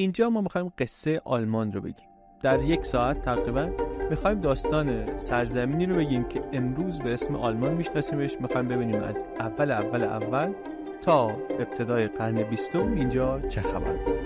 اینجا ما می‌خوایم قصه آلمان رو بگیم. در یک ساعت تقریبا می‌خوایم داستان سرزمینی رو بگیم که امروز به اسم آلمان میشناسیمش. می‌خوایم ببینیم از اول اول اول تا ابتدای قرن بیستم اینجا چه خبر بود.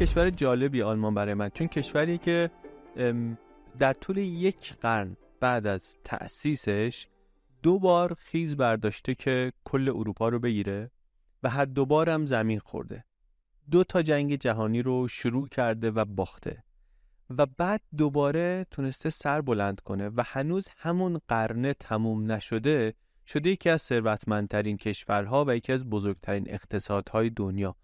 کشور جالبی آلمان برای من چون کشوری که در طول یک قرن بعد از تأسیسش دو بار خیز برداشته که کل اروپا رو بگیره و هر دو بار هم زمین خورده. دو تا جنگ جهانی رو شروع کرده و باخته و بعد دوباره تونسته سر بلند کنه و هنوز همون قرنه تموم نشده شده یکی از ثروتمندترین کشورها و یکی از بزرگترین اقتصادهای دنیا.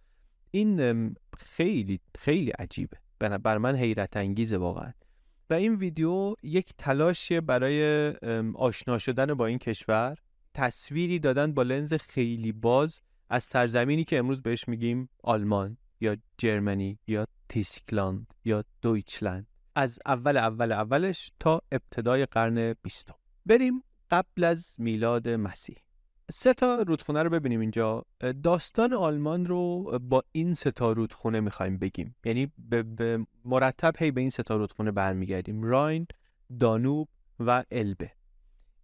این خیلی خیلی عجیبه. بر من حیرت انگیزه واقعا. و این ویدیو یک تلاشیه برای آشنا شدن با این کشور. تصویری دادن با لنز خیلی باز از سرزمینی که امروز بهش میگیم آلمان یا جرمنی یا تیسکلاند یا دویچلند. از اول اول اولش تا ابتدای قرن بیستم. بریم قبل از میلاد مسیح. سه تا رودخونه رو ببینیم اینجا. داستان آلمان رو با این سه تا رودخونه می‌خوایم بگیم. یعنی به, به مرتب هی به این سه تا رودخونه برمیگردیم. راین دانوب و البه.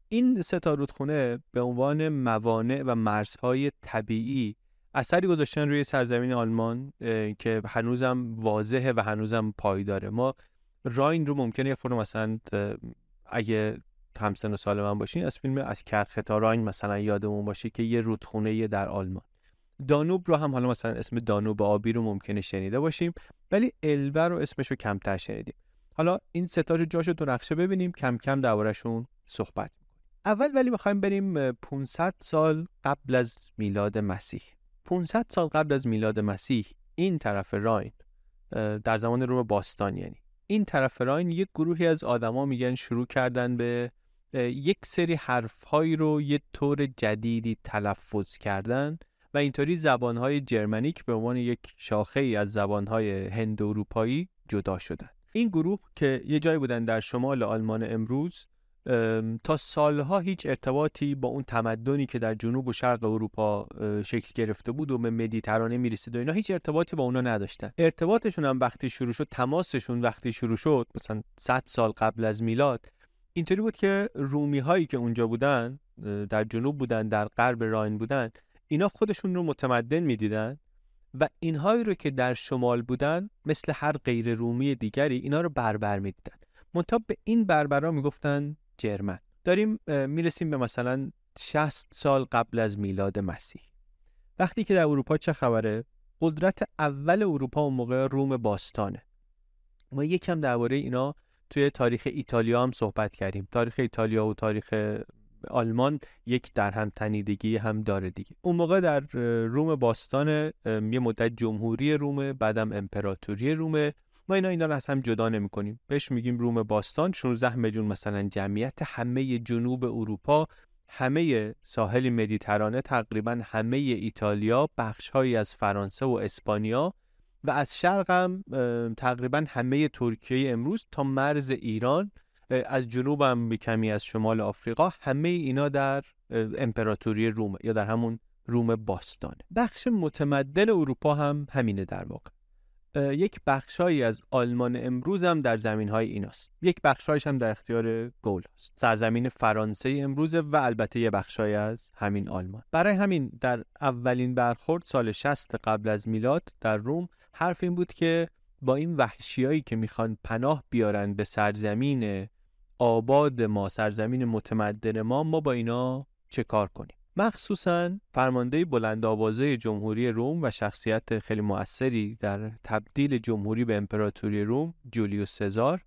این سه تا رودخونه به عنوان موانع و مرزهای طبیعی اثری گذاشتن روی سرزمین آلمان که هنوزم واضحه و هنوزم پایداره. ما راین رو ممکنه یه مثلا اگه همسن و سال من باشین از فیلم از کرخ تا راین مثلا یادمون باشه که یه رودخونه یه در آلمان. دانوب رو هم حالا مثلا اسم دانوب آبی رو ممکنه شنیده باشیم ولی البه رو اسمش رو کمتر شنیدیم. حالا این ستاج جاشو تو نقشه ببینیم کم کم دربارهشون صحبت. اول ولی می‌خوایم بریم اه، 500 سال قبل از میلاد مسیح. 500 سال قبل از میلاد مسیح این طرف راین در زمان روم باستان یعنی. این طرف راین یک گروهی از آدما میگن شروع کردن به یک سری حرفهایی رو یه طور جدیدی تلفظ کردن و اینطوری زبانهای جرمنیک به عنوان یک شاخه ای از زبانهای هند اروپایی جدا شدن. این گروه که یه جایی بودن در شمال آلمان امروز ام، تا سالها هیچ ارتباطی با اون تمدنی که در جنوب و شرق اروپا شکل گرفته بود و به مدیترانه می‌رسید و اینا هیچ ارتباطی با اونا نداشتن. ارتباطشون هم وقتی شروع شد تماسشون وقتی شروع شد مثلا 100 سال قبل از میلاد اینطوری بود که رومی هایی که اونجا بودن در جنوب بودن در غرب راین بودن اینا خودشون رو متمدن می‌دیدن و اینهایی رو که در شمال بودن مثل هر غیر رومی دیگری اینا رو بربر می‌دیدن. منتها به این بربرا می‌گفتن جرمن. داریم می‌رسیم به مثلا 60 سال قبل از میلاد مسیح. وقتی که در اروپا چه خبره؟ قدرت اول اروپا اون موقع روم باستانه. ما یکم درباره اینا توی تاریخ ایتالیا هم صحبت کردیم. تاریخ ایتالیا و تاریخ آلمان یک در هم تنیدگی هم داره دیگه. اون موقع در روم باستان یه مدت جمهوری رومه بعدم امپراتوری رومه ما اینا اینا رو از هم جدا نمی کنیم. بهش میگیم روم باستان. 16 میلیون مثلا جمعیت همه جنوب اروپا همه ساحل مدیترانه تقریبا همه ایتالیا بخشهایی از فرانسه و اسپانیا و از شرق هم تقریبا همه ترکیه امروز تا مرز ایران از جنوب هم کمی از شمال آفریقا همه اینا در امپراتوری روم یا در همون روم باستانه بخش متمدن اروپا هم همینه در واقع. یک بخشهایی از آلمان امروز هم در زمین های ایناست. یک بخشهایش هم در اختیار گول است سرزمین فرانسه امروز و البته یه بخشهایی از همین آلمان. برای همین در اولین برخورد سال 60 قبل از میلاد در روم حرف این بود که با این وحشیایی که می‌خوان پناه بیارن به سرزمین آباد ما سرزمین متمدن ما ما با اینا چه کار کنیم؟ مخصوصا فرمانده بلند آوازه جمهوری روم و شخصیت خیلی موثری در تبدیل جمهوری به امپراتوری روم جولیوس سزار.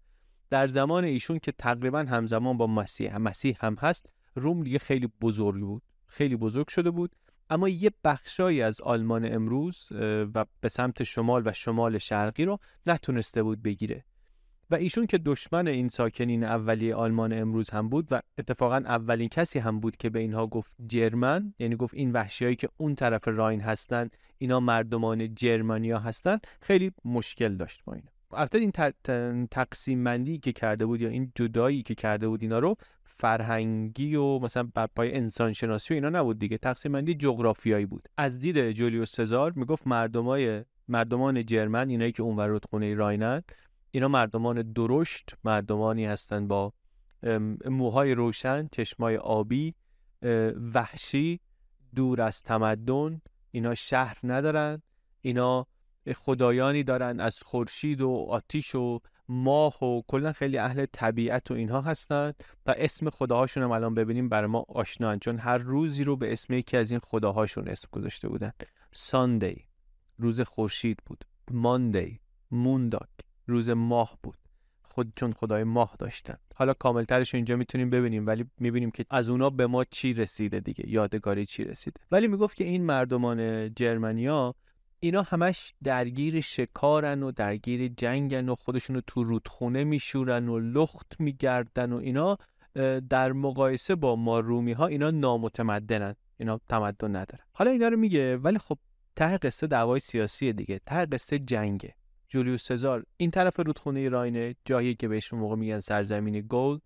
در زمان ایشون که تقریبا همزمان با مسیح هم مسیح هم هست روم دیگه خیلی بزرگ بود خیلی بزرگ شده بود. اما یه بخشایی از آلمان امروز و به سمت شمال و شمال شرقی رو نتونسته بود بگیره. و ایشون که دشمن این ساکنین اولیه آلمان امروز هم بود و اتفاقا اولین کسی هم بود که به اینها گفت جرمن یعنی گفت این وحشیایی که اون طرف راین هستن اینا مردمان جرمنیا هستن خیلی مشکل داشت با اینا. البته این تقسیم بندی که کرده بود یا این جدایی که کرده بود اینا رو فرهنگی و مثلا بر پای انسان شناسی و اینا نبود دیگه تقسیم بندی جغرافیایی بود. از دید جولیوس سزار می‌گفت مردمای مردمان جرمن اینایی که اونور رودخونه راینن اینا مردمان درشت مردمانی هستند با موهای روشن چشمای آبی وحشی دور از تمدن. اینا شهر ندارن. اینا خدایانی دارن از خورشید و آتیش و ماه و کلا خیلی اهل طبیعت و اینها هستن و اسم خداهاشون هم الان ببینیم برای ما آشنان چون هر روزی رو به اسم یکی از این خداهاشون اسم گذاشته بودن. ساندی روز خورشید بود. ماندی مونداک روز ماه بود. خود چون خدای ماه داشتن. حالا کاملترش اینجا می‌تونیم ببینیم ولی می‌بینیم که از اونا به ما چی رسیده دیگه یادگاری چی رسیده. ولی می‌گفت که این مردمان جرمنیا اینا همش درگیر شکارن و درگیر جنگن و خودشونو تو رودخونه میشورن و لخت میگردن و اینا در مقایسه با ما رومی ها اینا نامتمدنن. اینا تمدن ندارن. حالا اینا رو میگه ولی خب ته قصه دعوای سیاسی دیگه ته قصه جنگه. جولیوس سزار. این طرف رودخونه راینه جایی که بهش موقع میگن سرزمین گل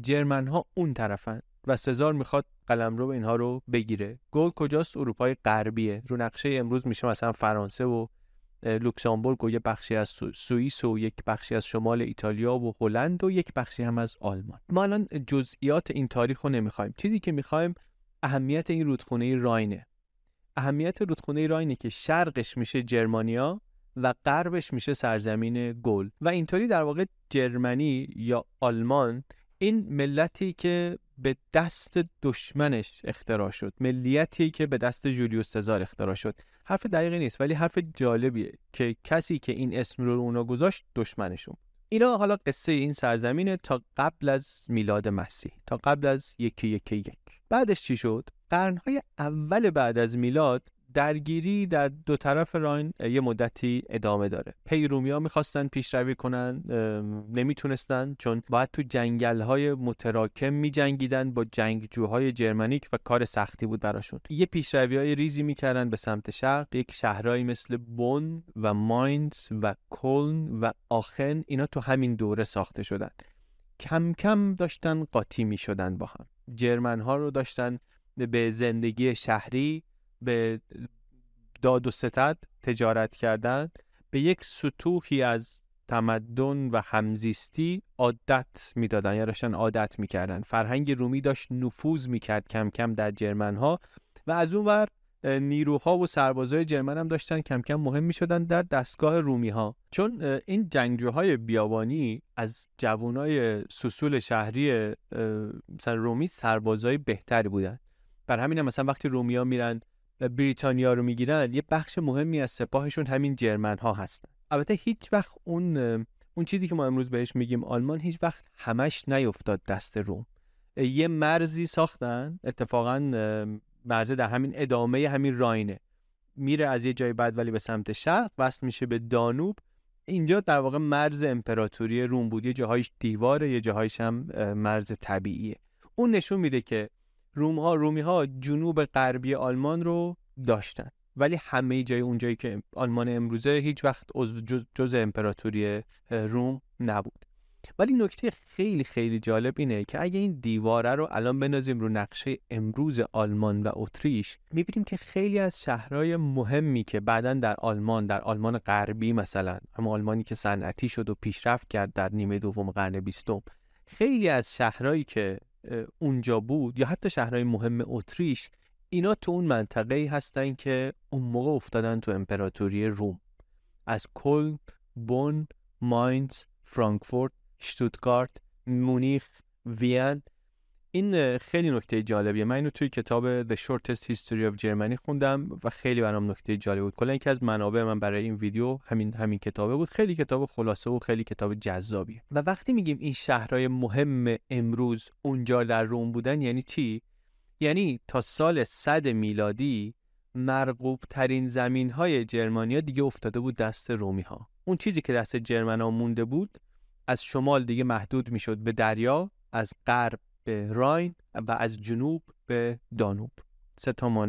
جرمن ها اون طرفن و سزار می‌خواد قلمرو اینها رو بگیره. گل کجاست؟ اروپای غربیه. رو نقشه امروز میشه مثلا فرانسه و لوکسامبورگ و یه بخشی از سوئیس و یک بخشی از شمال ایتالیا و هلند و یک بخشی هم از آلمان. ما الان جزئیات این تاریخ رو نمی‌خوایم. چیزی که می‌خوایم اهمیت این رودخونه راینه. اهمیت رودخونه راینه که شرقش میشه جرمانیا و غربش میشه سرزمین گل. و اینطوری در واقع جرمنی یا آلمان این ملتی که به دست دشمنش اختراع شد ملیتی که به دست جولیوس سزار اختراع شد. حرف دقیقی نیست ولی حرف جالبیه که کسی که این اسم رو اونا گذاشت دشمنشون اینا حالا قصه این سرزمینه تا قبل از میلاد مسیح تا قبل از یکی یکی یک. بعدش چی شد؟ قرنهای اول بعد از میلاد درگیری در دو طرف راین یه مدتی ادامه داره. هی رومیا می‌خواستن پیشروی کنن نمی‌تونستن چون باید تو جنگل های متراکم میجنگیدن با جنگجوهای جرمنیک و کار سختی بود براشون. یه پیشروی های ریزی می‌کردن به سمت شرق یک شهرهایی مثل بون و ماینز و کلن و آخن اینا تو همین دوره ساخته شدن. کم کم داشتن قاطی می‌شدن با هم. جرمن ها رو داشتن به زندگی شهری به داد و ستد تجارت کردن به یک سطوحی از تمدن و همزیستی عادت می‌دادن یا داشتن عادت می‌کردن. فرهنگ رومی داشت نفوذ می‌کرد کم کم در جرمن ها و از اون ور نیروها و سربازای جرمن هم داشتن کم کم مهم می شدن در دستگاه رومی ها چون این جنگجوهای بیابانی از جوانای سسول شهری رومی سربازای بهتری بودن. بر همین هم مثلا وقتی رومیا میرن بریتانیا رو می‌گیرن یه بخش مهمی از سپاهشون همین جرمن ها هستن. البته هیچ وقت اون اون چیزی که ما امروز بهش میگیم آلمان هیچ وقت همش نیفتاد دست روم. یه مرزی ساختن اتفاقا مرز در همین ادامه همین راینه. میره از یه جای بعد ولی به سمت شرق وصل میشه به دانوب. اینجا در واقع مرز امپراتوری روم بود. یه جاهایش دیواره یه جاهایش هم مرز طبیعیه. اون نشون میده که روم ها رومی ها جنوب غربی آلمان رو داشتن. ولی همه جای اونجایی که آلمان امروزه هیچ وقت جز, جز امپراتوری روم نبود. ولی نکته خیلی خیلی جالب اینه که اگه این دیواره رو الان بنازیم رو نقشه امروز آلمان و اتریش می‌بینیم که خیلی از شهرهای مهمی که بعدا در آلمان در آلمان غربی مثلا هم آلمانی که صنعتی شد و پیشرفت کرد در نیمه دوم قرن بیستم خیلی از شهرهایی که اونجا بود یا حتی شهرهای مهم اتریش اینا تو اون منطقه هستن که اون موقع افتادن تو امپراتوری روم. از کل، بون، ماینز، فرانکفورت شتوتگارت مونیخ وین این خیلی نکته جالبیه. من اینو توی کتاب The Shortest History of Germany خوندم و خیلی برام نکته جالب بود. کلا یکی از منابع من برای این ویدیو همین همین کتابه بود. خیلی کتاب خلاصه و خیلی کتاب جذابیه. و وقتی میگیم این شهرهای مهم امروز اونجا در روم بودن یعنی چی؟ یعنی تا سال 100 میلادی مرغوب ترین زمین های جرمانیا دیگه افتاده بود دست رومی ها اون چیزی که دست جرمن مونده بود از شمال دیگه محدود می‌شد به دریا از غرب به راین و از جنوب به دانوب. سه تا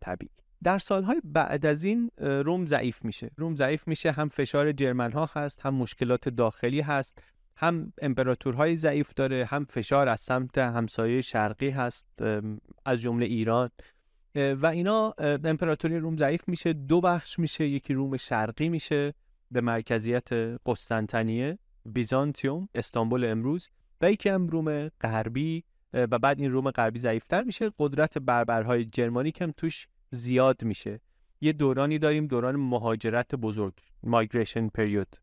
طبیعی. در سالهای بعد از این روم ضعیف میشه. روم ضعیف میشه هم فشار جرمن ها هست هم مشکلات داخلی هست هم امپراتورهای ضعیف داره هم فشار از سمت همسایه شرقی هست از جمله ایران. و اینا امپراتوری روم ضعیف میشه دو بخش میشه یکی روم شرقی میشه به مرکزیت قسطنطنیه بیزانتیوم استانبول امروز. و یکی هم روم غربی و بعد این روم غربی ضعیفتر میشه. قدرت بربرهای جرمانیک هم توش زیاد میشه. یه دورانی داریم دوران مهاجرت بزرگ مایگریشن پریود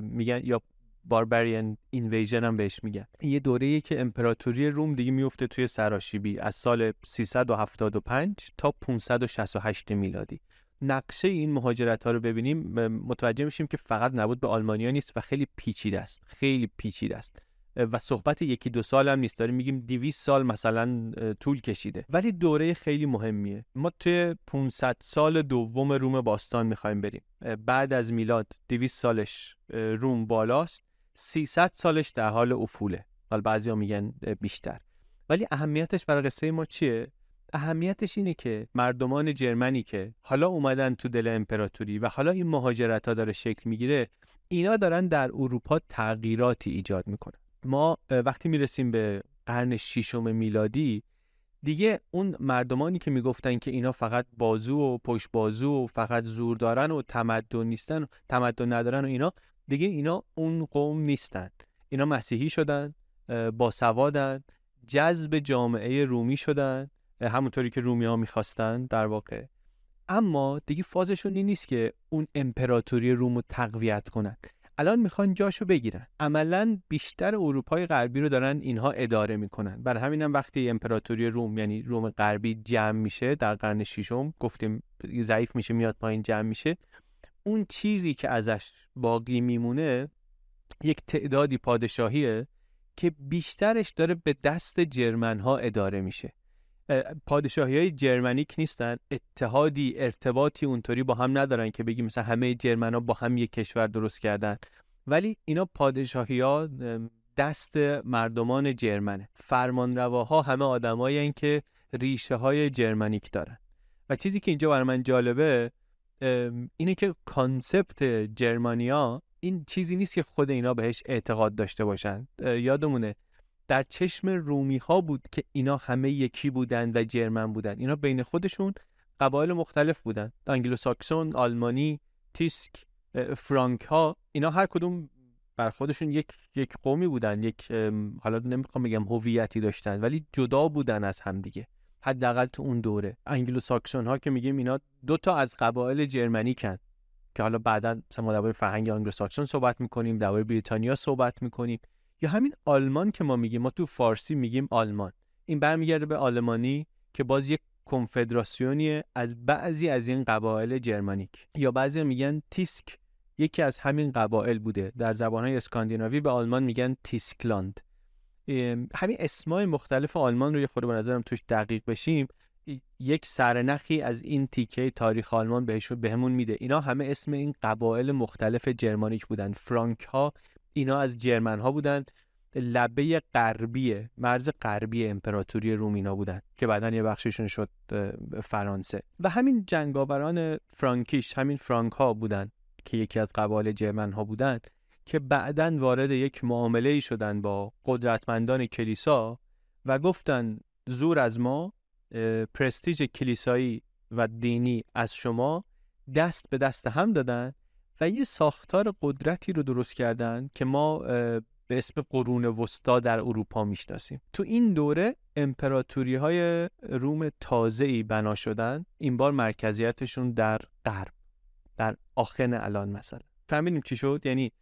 میگن یا باربریان اینویژن هم بهش میگن. یه دوره که امپراتوری روم دیگه میفته توی سراشیبی از سال 375 تا 568 میلادی. نقشه این مهاجرت ها رو ببینیم متوجه میشیم که فقط نبود به آلمانیا نیست و خیلی پیچیده است. خیلی پیچیده است. و صحبت یکی دو سال هم نیست. داریم میگیم 200 سال مثلا طول کشیده. ولی دوره خیلی مهمیه. ما توی 500 سال دوم روم باستان می‌خوایم بریم. بعد از میلاد 200 سالش روم بالاست. 300 سالش در حال افوله. حالا بعضیا میگن بیشتر. ولی اهمیتش برای قصه ما چیه؟ اهمیتش اینه که مردمان جرمنی که حالا اومدن تو دل امپراتوری و حالا این مهاجرت ها داره شکل می‌گیره اینا دارن در اروپا تغییراتی ایجاد می‌کنن. ما وقتی می‌رسیم به قرن ششم میلادی دیگه اون مردمانی که می‌گفتن که اینا فقط بازو و پشت بازو و فقط زور دارن و تمدن نیستن و تمدن ندارن و اینا دیگه اینا اون قوم نیستن. اینا مسیحی شدن باسوادن جذب جامعه رومی شدن همونطوری که رومی ها می‌خواستن در واقع. اما دیگه فازشون این نیست که اون امپراتوری روم رو تقویت کنن. الان می‌خوان جاشو بگیرن. عملا بیشتر اروپای غربی رو دارن اینها اداره می‌کنن. بر همینم وقتی امپراتوری روم یعنی روم غربی جمع میشه در قرن ششم گفتیم ضعیف میشه میاد پایین جمع میشه. اون چیزی که ازش باقی میمونه یک تعدادی پادشاهیه که بیشترش داره به دست جرمن ها اداره میشه. پادشاهی های جرمنیک نیستن؟ اتحادی ارتباطی اونطوری با هم ندارن که بگیم مثلا همه جرمن ها با هم یک کشور درست کردن. ولی اینا پادشاهی ها دست مردمان جرمنه. فرمانرواها همه آدمایی که ریشه های جرمنیک دارن. و چیزی که اینجا برای من جالبه اینه که concept جرمانیا این چیزی نیست که خود اینا بهش اعتقاد داشته باشن. یادمونه در چشم رومی ها بود که اینا همه یکی بودند و German بودند اینا بین خودشون قبایل مختلف بودند انگلو ساکسون آلمانی تیسک فرانک ها اینا هر کدوم بر خودشون یک یک قومی بودن یک حالا نمی‌خوام بگم هویتی داشتن ولی جدا بودن از همدیگه حداقل تو اون دوره. انگلو ساکسون ها که میگیم اینا دو تا از قبایل جرمنیکن که حالا بعدا ما درباره فرهنگ انگلو ساکسون صحبت می‌کنیم درباره بریتانیا صحبت می‌کنیم. یا همین آلمان که ما میگیم ما تو فارسی میگیم آلمان. این برمیگرده به آلمانی که باز یک کنفدراسیونی از بعضی از این قبایل Germanic یا بعضی میگن تیسک یکی از همین قبایل بوده. در زبانهای اسکاندیناوی به آلمان میگن Tyskland. همین اسمای مختلف آلمان رو یه خود به نظرم توش دقیق بشیم یک سرنخی از این تیکه تاریخ آلمان بهشون بهمون میده. اینا همه اسم این قبایل مختلف جرمانیک بودن. فرانک ها اینا از جرمن ها بودن لبه غربی مرز غربی امپراتوری رومینا بودن که بعدا یه بخششون شد فرانسه. و همین جنگاوران فرانکیش همین فرانک ها بودن که یکی از قبایل جرمن ها بودن که بعدا وارد یک معامله ای شدن با قدرتمندان کلیسا و گفتن زور از ما پرستیج کلیسایی و دینی از شما دست به دست هم دادن و یه ساختار قدرتی رو درست کردن که ما به اسم قرون وسطا در اروپا می‌شناسیم. تو این دوره امپراتوری های روم تازه ای بنا شدن این بار مرکزیتشون در غرب در آخن الان مثلا. فهمیدیم چی شد؟ یعنی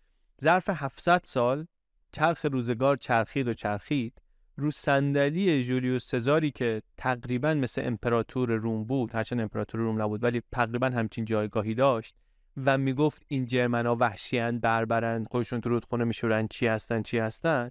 ظرف 700 سال چرخ روزگار چرخید و چرخید. رو صندلی جولیوس سزاری که تقریبا مثل امپراتور روم بود هرچند امپراتور روم نبود ولی تقریبا همچین جایگاهی داشت و می‌گفت این جرمنا وحشیان بربرند خودشون تو رودخونه میشورن چی هستن چی هستن.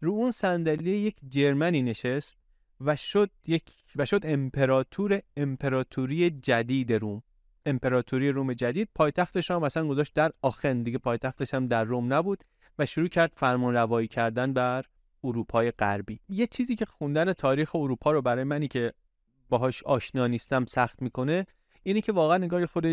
رو اون صندلی یک جرمنی نشست و شد یک و شد امپراتور امپراتوری جدید روم. امپراتوری روم جدید پایتختش هم مثلا گذاشت در آخن دیگه پایتختش هم در روم نبود و شروع کرد فرمان روایی کردن بر اروپای غربی. یه چیزی که خوندن تاریخ اروپا رو برای منی که باهاش آشنا نیستم سخت می‌کنه اینی که واقعا نگاه خود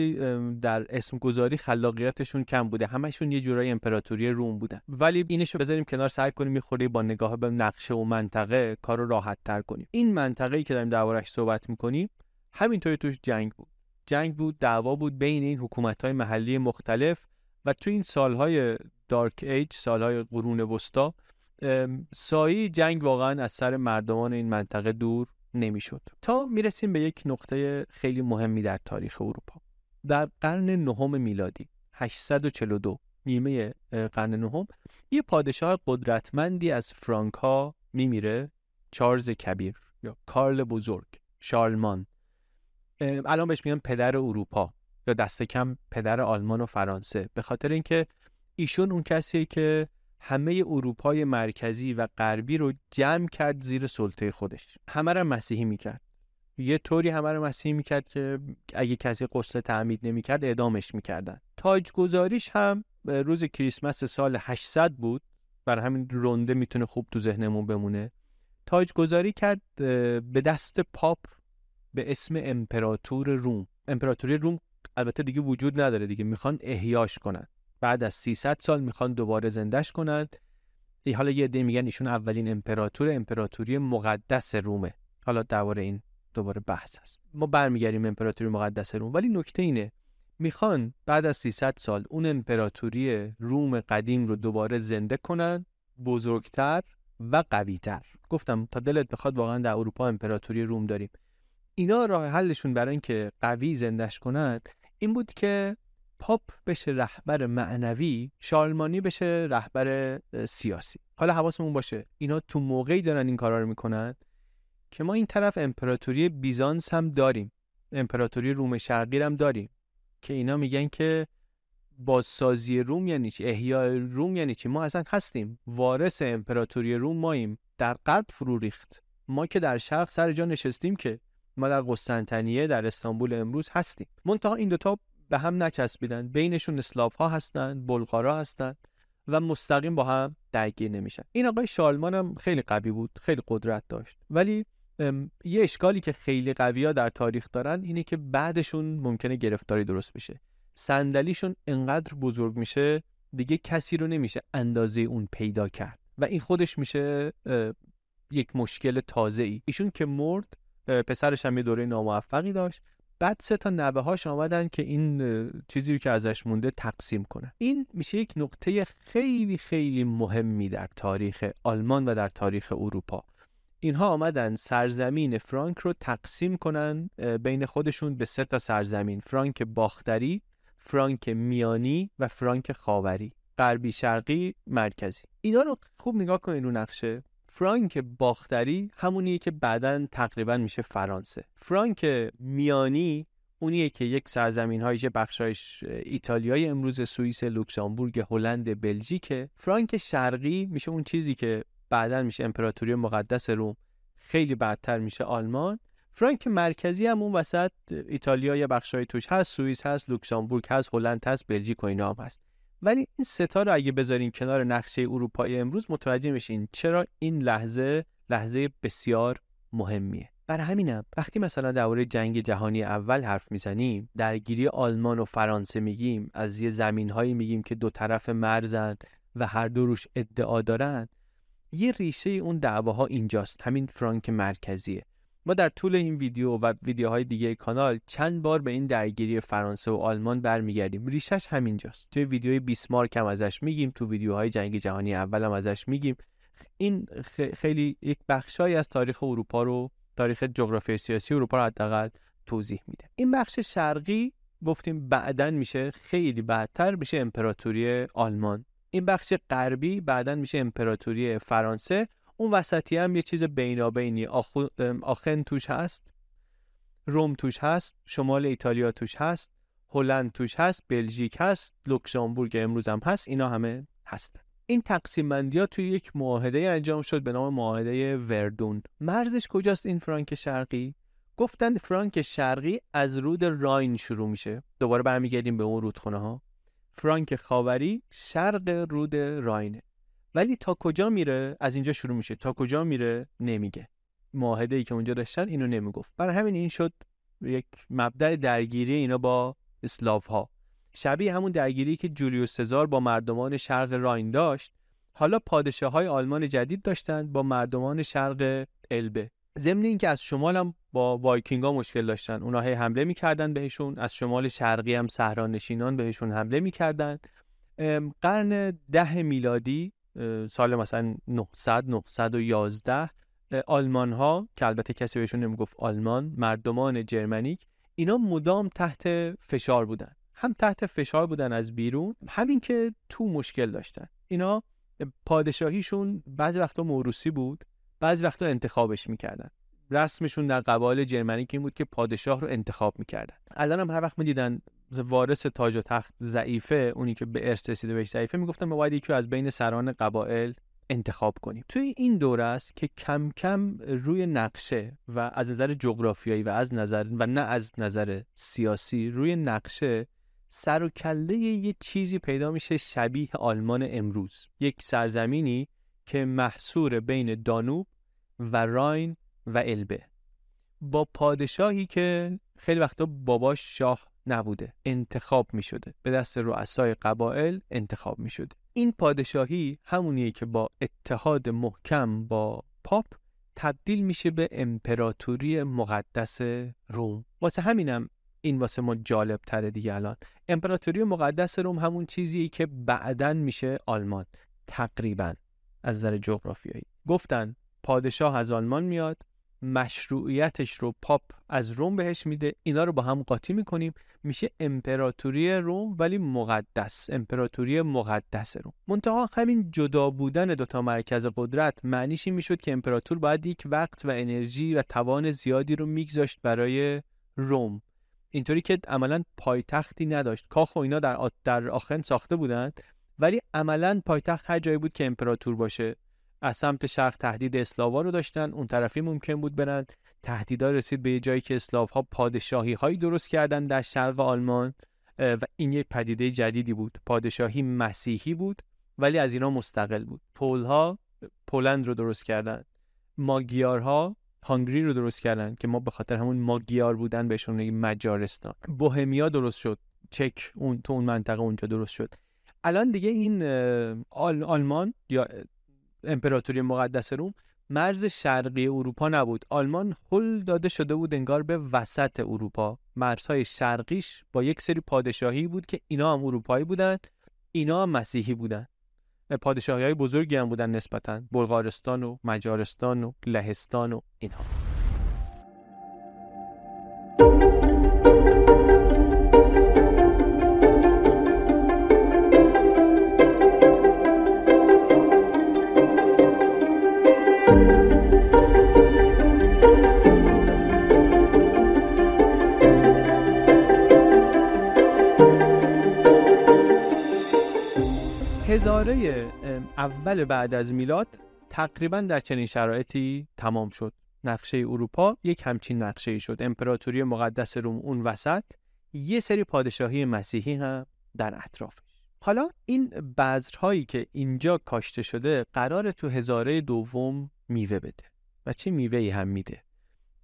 در اسم گذاری خلاقیتشون کم بوده. همشون یه جورای امپراتوری روم بودن. ولی اینشو بذاریم کنار سعی کنیم می‌خوره با نگاه به نقشه و منطقه کار رو راحت تر کنیم. این منطقه ای که داریم دربارش صحبت می‌کنیم همینطوری توش جنگ بود. جنگ بود دعوا بود بین این حکومت های محلی مختلف و تو این سالهای دارک ایج سالهای قرون وسطا سایه جنگ واقعا از سر مردمان این منطقه دور نمی‌شد. تا می‌رسیم به یک نقطه خیلی مهمی در تاریخ اروپا. در قرن نهم میلادی 842 نیمه قرن نهم یه پادشاه قدرتمندی از فرانک ها میمیره چارلز کبیر یا کارل بزرگ شارلمان. الان بهش میگن پدر اروپا یا دست کم پدر آلمان و فرانسه به خاطر اینکه ایشون اون کسیه که همه اروپای مرکزی و غربی رو جمع کرد زیر سلطه خودش. همه رو مسیحی می‌کرد. یه طوری همه رو مسیحی می‌کرد که اگه کسی قصه تعمید نمی‌کرد اعدامش می‌کردن. تاج گذاریش هم روز کریسمس سال 800 بود. برای همین رونده می‌تونه خوب تو ذهنمون بمونه. تاج گذاری کرد به دست پاپ به اسم امپراتور روم. امپراتوری روم البته دیگه وجود نداره دیگه. می‌خوان احیاش کنن. بعد از 300 سال می‌خوان دوباره زندش کنند. حالا یه عده میگن ایشون اولین امپراتور امپراتوری مقدس رومه. حالا درباره این دوباره بحث هست. ما برمیگردیم امپراتوری مقدس روم. ولی نکته اینه می‌خوان بعد از 300 سال اون امپراتوری روم قدیم رو دوباره زنده کنن بزرگتر و قویتر. گفتم تا دلت بخواد واقعا در اروپا امپراتوری روم داریم. اینا راه حلشون برای اینکه قوی زندش کنند این بود که پاپ بشه رهبر معنوی شارلمانی بشه رهبر سیاسی. حالا حواسمون باشه اینا تو موقعی دارن این کارا رو می‌کنن که ما این طرف امپراتوری بیزانس هم داریم. امپراتوری روم شرقی هم داریم که اینا میگن که بازسازی روم یعنی چی؟ احیای روم یعنی چی؟ ما اصلا هستیم. وارث امپراتوری روم ماییم. در غرب فرو ریخت. ما که در شرق سر جا نشستیم که ما در قسطنطنیه در استانبول امروز هستیم. منتها این دوتا به هم نچسبیدن. بینشون اسلاف ها هستن بلغارا هستن و مستقیم با هم درگیر نمیشن. این آقای شالمان هم خیلی قوی بود خیلی قدرت داشت. ولی یه اشکالی که خیلی قوی ها در تاریخ دارن اینه که بعدشون ممکنه گرفتاری درست بشه. صندلیشون انقدر بزرگ میشه دیگه کسی رو نمیشه اندازه اون پیدا کرد. و این خودش میشه یک مشکل تازه ای ایشون که مرد پسرش هم یه دوره ناموفقی داشت. بعد سه تا نوه هاش آمدن که این چیزی که ازش مونده تقسیم کنه. این میشه یک نقطه خیلی خیلی مهمی در تاریخ آلمان و در تاریخ اروپا. اینها آمدن سرزمین فرانک رو تقسیم کنن بین خودشون به سه تا سرزمین. فرانک باختری فرانک میانی و فرانک خاوری. غربی شرقی مرکزی. اینا رو خوب نگاه کنین رو نقشه. فرانک باختری همونیه که بعدا تقریبا میشه فرانسه. فرانک میانی اونیه که یک سرزمین هایش بخشایش ایتالیای امروز سوئیس لوکسامبورگ هلند بلژیک. فرانک شرقی میشه اون چیزی که بعدا میشه امپراتوری مقدس روم خیلی بعدتر میشه آلمان. فرانک مرکزی هم اون وسط ایتالیا یه بخشای توش هست سوئیس هست لوکسامبورگ هست هلند هست بلژیک و اینا هم هست. ولی این ستا رو اگه بذاریم کنار نقشه اروپای امروز متوجه میشین چرا این لحظه لحظه بسیار مهمیه. برای همینم وقتی مثلا درباره جنگ جهانی اول حرف می‌زنیم درگیری آلمان و فرانسه میگیم از یه زمین هایی میگیم که دو طرف مرزن و هر دو روش ادعا دارن یه ریشه اون دعواها اینجاست. همین فرانک مرکزیه. ما در طول این ویدیو و ویدیوهای دیگه کانال چند بار به این درگیری فرانسه و آلمان برمیگردیم. ریشش همینجاست. توی ویدیوی بیسمارک هم ازش میگیم تو ویدیوهای جنگ جهانی اول هم ازش میگیم. این خیلی یک بخشایی از تاریخ اروپا رو تاریخ جغرافی سیاسی اروپا رو حداقل توضیح میده. این بخش شرقی گفتیم بعدا میشه خیلی بعدتر میشه امپراتوری آلمان. این بخش غربی بعدا میشه امپراتوری فرانسه. اون وسطی هم یه چیز بینابینی. آخن توش هست روم توش هست شمال ایتالیا توش هست هلند توش هست بلژیک هست لوکزامبورگ امروز هم هست اینا همه هستن. این تقسیم بندی ها توی یک معاهده انجام شد به نام معاهده وردون. مرزش کجاست این فرانک شرقی؟ گفتن فرانک شرقی از رود راین شروع میشه. دوباره برمیگردیم به اون رودخونه ها فرانک خاوری شرق رود راینه. ولی تا کجا میره؟ از اینجا شروع میشه. تا کجا میره؟ نمیگه. معاهده ای که اونجا داشتن اینو نمی‌گفت. برای همین این شد یک مبدع درگیری اینا با اسلاف ها شبیه همون درگیری که جولیوس سزار با مردمان شرق راین داشت. حالا پادشاه های آلمان جدید داشتند با مردمان شرق البه. ضمن اینکه از شمال هم با وایکینگا مشکل داشتن. اونا هی حمله می‌کردن بهشون. از شمال شرقی هم صحرانشینان بهشون حمله می‌کردن. قرن ده میلادی سال مثلا 900 911 آلمان ها که البته کسی بهشون نمی‌گفت آلمان مردمان جرمنیک اینا مدام تحت فشار بودن. هم تحت فشار بودن از بیرون همین که تو مشکل داشتن. اینا پادشاهیشون بعضی وقتا موروسی بود بعضی وقتا انتخابش می‌کردن. رسمشون در قبایل جرمنیک این بود که پادشاه رو انتخاب می‌کردن. الان هم هر وقت می‌دیدن وارث تاج و تخت ضعیفه اونی که به ارث رسیده بهش ضعیفه می‌گفتن ما باید یکی از بین سران قبایل انتخاب کنیم. توی این دوره است که کم کم روی نقشه و از نظر جغرافیایی و از نظر و نه از نظر سیاسی روی نقشه سر و کله یه چیزی پیدا میشه شبیه آلمان امروز. یک سرزمینی که محصور بین دانوب و راین و البه. با پادشاهی که خیلی وقتا باباش شاه نبوده انتخاب می شده به دست رؤسای قبایل انتخاب می شده این پادشاهی همونیه که با اتحاد محکم با پاپ تبدیل میشه به امپراتوری مقدس روم. واسه همینم این واسه ما جالب تره دیگه الان. امپراتوری مقدس روم همون چیزیه که بعدن میشه آلمان تقریبا از نظر جغرافیایی. گفتن پادشاه از آلمان میاد مشروعیتش رو پاپ از روم بهش میده. اینا رو با هم قاطی می‌کنیم. میشه امپراتوری روم ولی مقدس. امپراتوری مقدس روم. منتها همین جدا بودن دوتا مرکز قدرت معنیش این می‌شد که امپراتور باید یک وقت و انرژی و توان زیادی رو میگذاشت برای روم. اینطوری که عملا پایتختی نداشت. کاخ و اینا در, در آخن ساخته بودند ولی عملا پایتخت هر جایی بود که امپراتور باشه. از سمت شرق تهدید اسلاوا رو داشتن. اون طرفی ممکن بود برن. تهدیدا رسید به یه جایی که اسلاف ها پادشاهی هایی درست کردن در شرق آلمان و این یک پدیده جدیدی بود. پادشاهی مسیحی بود ولی از اینا مستقل بود. پول ها پولند رو درست کردن. ماگیارها هانگری رو درست کردن که ما به خاطر همون ماگیار بودن بهشون میگیم مجارستان. بوهمیا درست شد. چک اون تو اون منطقه اونجا درست شد. الان دیگه این آلمان یا امپراتوری مقدس روم مرز شرقی اروپا نبود. آلمان هل داده شده بود انگار به وسط اروپا. مرزهای شرقیش با یک سری پادشاهی بود که اینا هم اروپایی بودن اینا هم مسیحی بودن. پادشاهی های بزرگی هم بودن نسبتا. بلغارستان و مجارستان و لهستان و اینها. هزاره اول بعد از میلاد تقریبا در چنین شرایطی تمام شد. نقشه اروپا یک همچین نقشه شد. امپراتوری مقدس روم اون وسط یه سری پادشاهی مسیحی هم در اطرافش. حالا این بذرهایی که اینجا کاشته شده قرار تو هزاره دوم میوه بده. و چه میوهی هم میده؟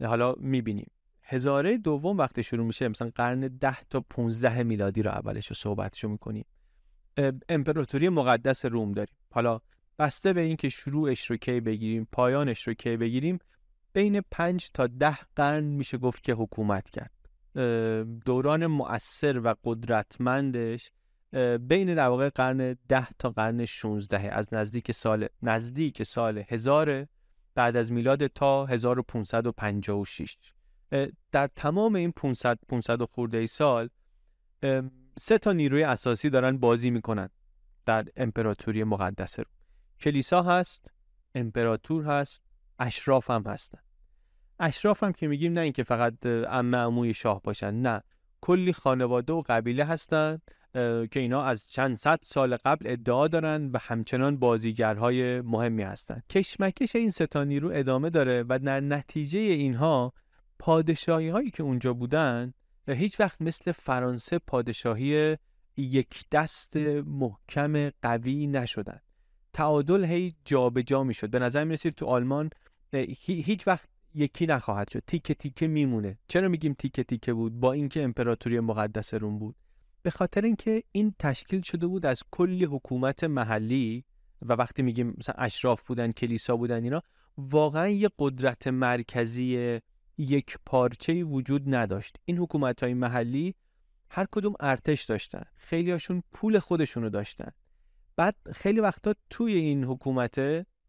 حالا می‌بینیم. هزاره دوم وقتی شروع میشه مثلا قرن ده تا 15 میلادی رو اولش رو صحبتشو می‌کنیم. امپراتوری مقدس روم داریم. حالا بسته به اینکه شروعش رو کی بگیریم پایانش رو کی بگیریم بین پنج تا ده قرن میشه گفت که حکومت کرد. دوران مؤثر و قدرتمندش بین در واقع قرن ده تا قرن 16 از نزدیک سال نزدیک سال هزار بعد از میلاد تا 1556 در تمام این 500 500 خورده ای سال سه تا نیروی اساسی دارن بازی می‌کنن در امپراتوری مقدس رو. کلیسا هست امپراتور هست اشراف هم هستن. اشراف هم که میگیم نه اینکه فقط عمه شاه باشن نه. کلی خانواده و قبیله هستن که اینا از چند صد سال قبل ادعا دارن و همچنان بازیگرهای مهمی هستند. کشمکش این ستانی رو ادامه داره و در نتیجه اینها پادشاهی هایی که اونجا بودن هیچ وقت مثل فرانسه پادشاهی یک دست محکم قوی نشدن. تعادل هی جابجا جا می‌شد. به نظر می‌رسید تو آلمان هیچ وقت یکی نخواهد شد. تیکه تیکه میمونه. چرا میگیم تیکه تیکه بود؟ با اینکه امپراتوری مقدس روم بود. به خاطر اینکه این تشکیل شده بود از کلی حکومت محلی و وقتی میگیم مثلا اشراف بودن کلیسا بودن اینا واقعا یه قدرت مرکزی یک پارچه وجود نداشت. این حکومت های محلی هر کدوم ارتش داشتن. خیلی هاشون پول خودشونو داشتن. بعد خیلی وقتا توی این حکومت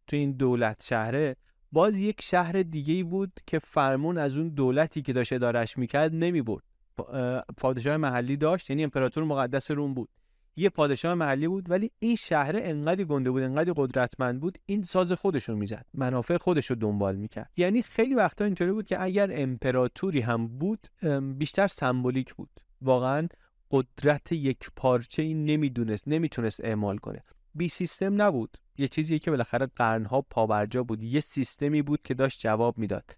توی این دولت شهره باز یک شهر دیگه بود که فرمون از اون دولتی که داشته ادارش می‌کرد نمی‌برد. پادشاه محلی داشت یعنی امپراتور مقدس روم بود. یه پادشاه محلی بود ولی این شهر انقدر گنده بود انقدر قدرتمند بود این ساز خودش رو می‌زد. منافع خودش رو دنبال می‌کرد. یعنی خیلی وقتا اینطوری بود که اگر امپراتوری هم بود بیشتر سمبولیک بود. واقعا قدرت یک پارچه ای نمی‌دونست نمی‌تونست اعمال کنه. بی سیستم نبود. یه چیزی که بالاخره قرنها پابرجا بود. یه سیستمی بود که داشت جواب می‌داد.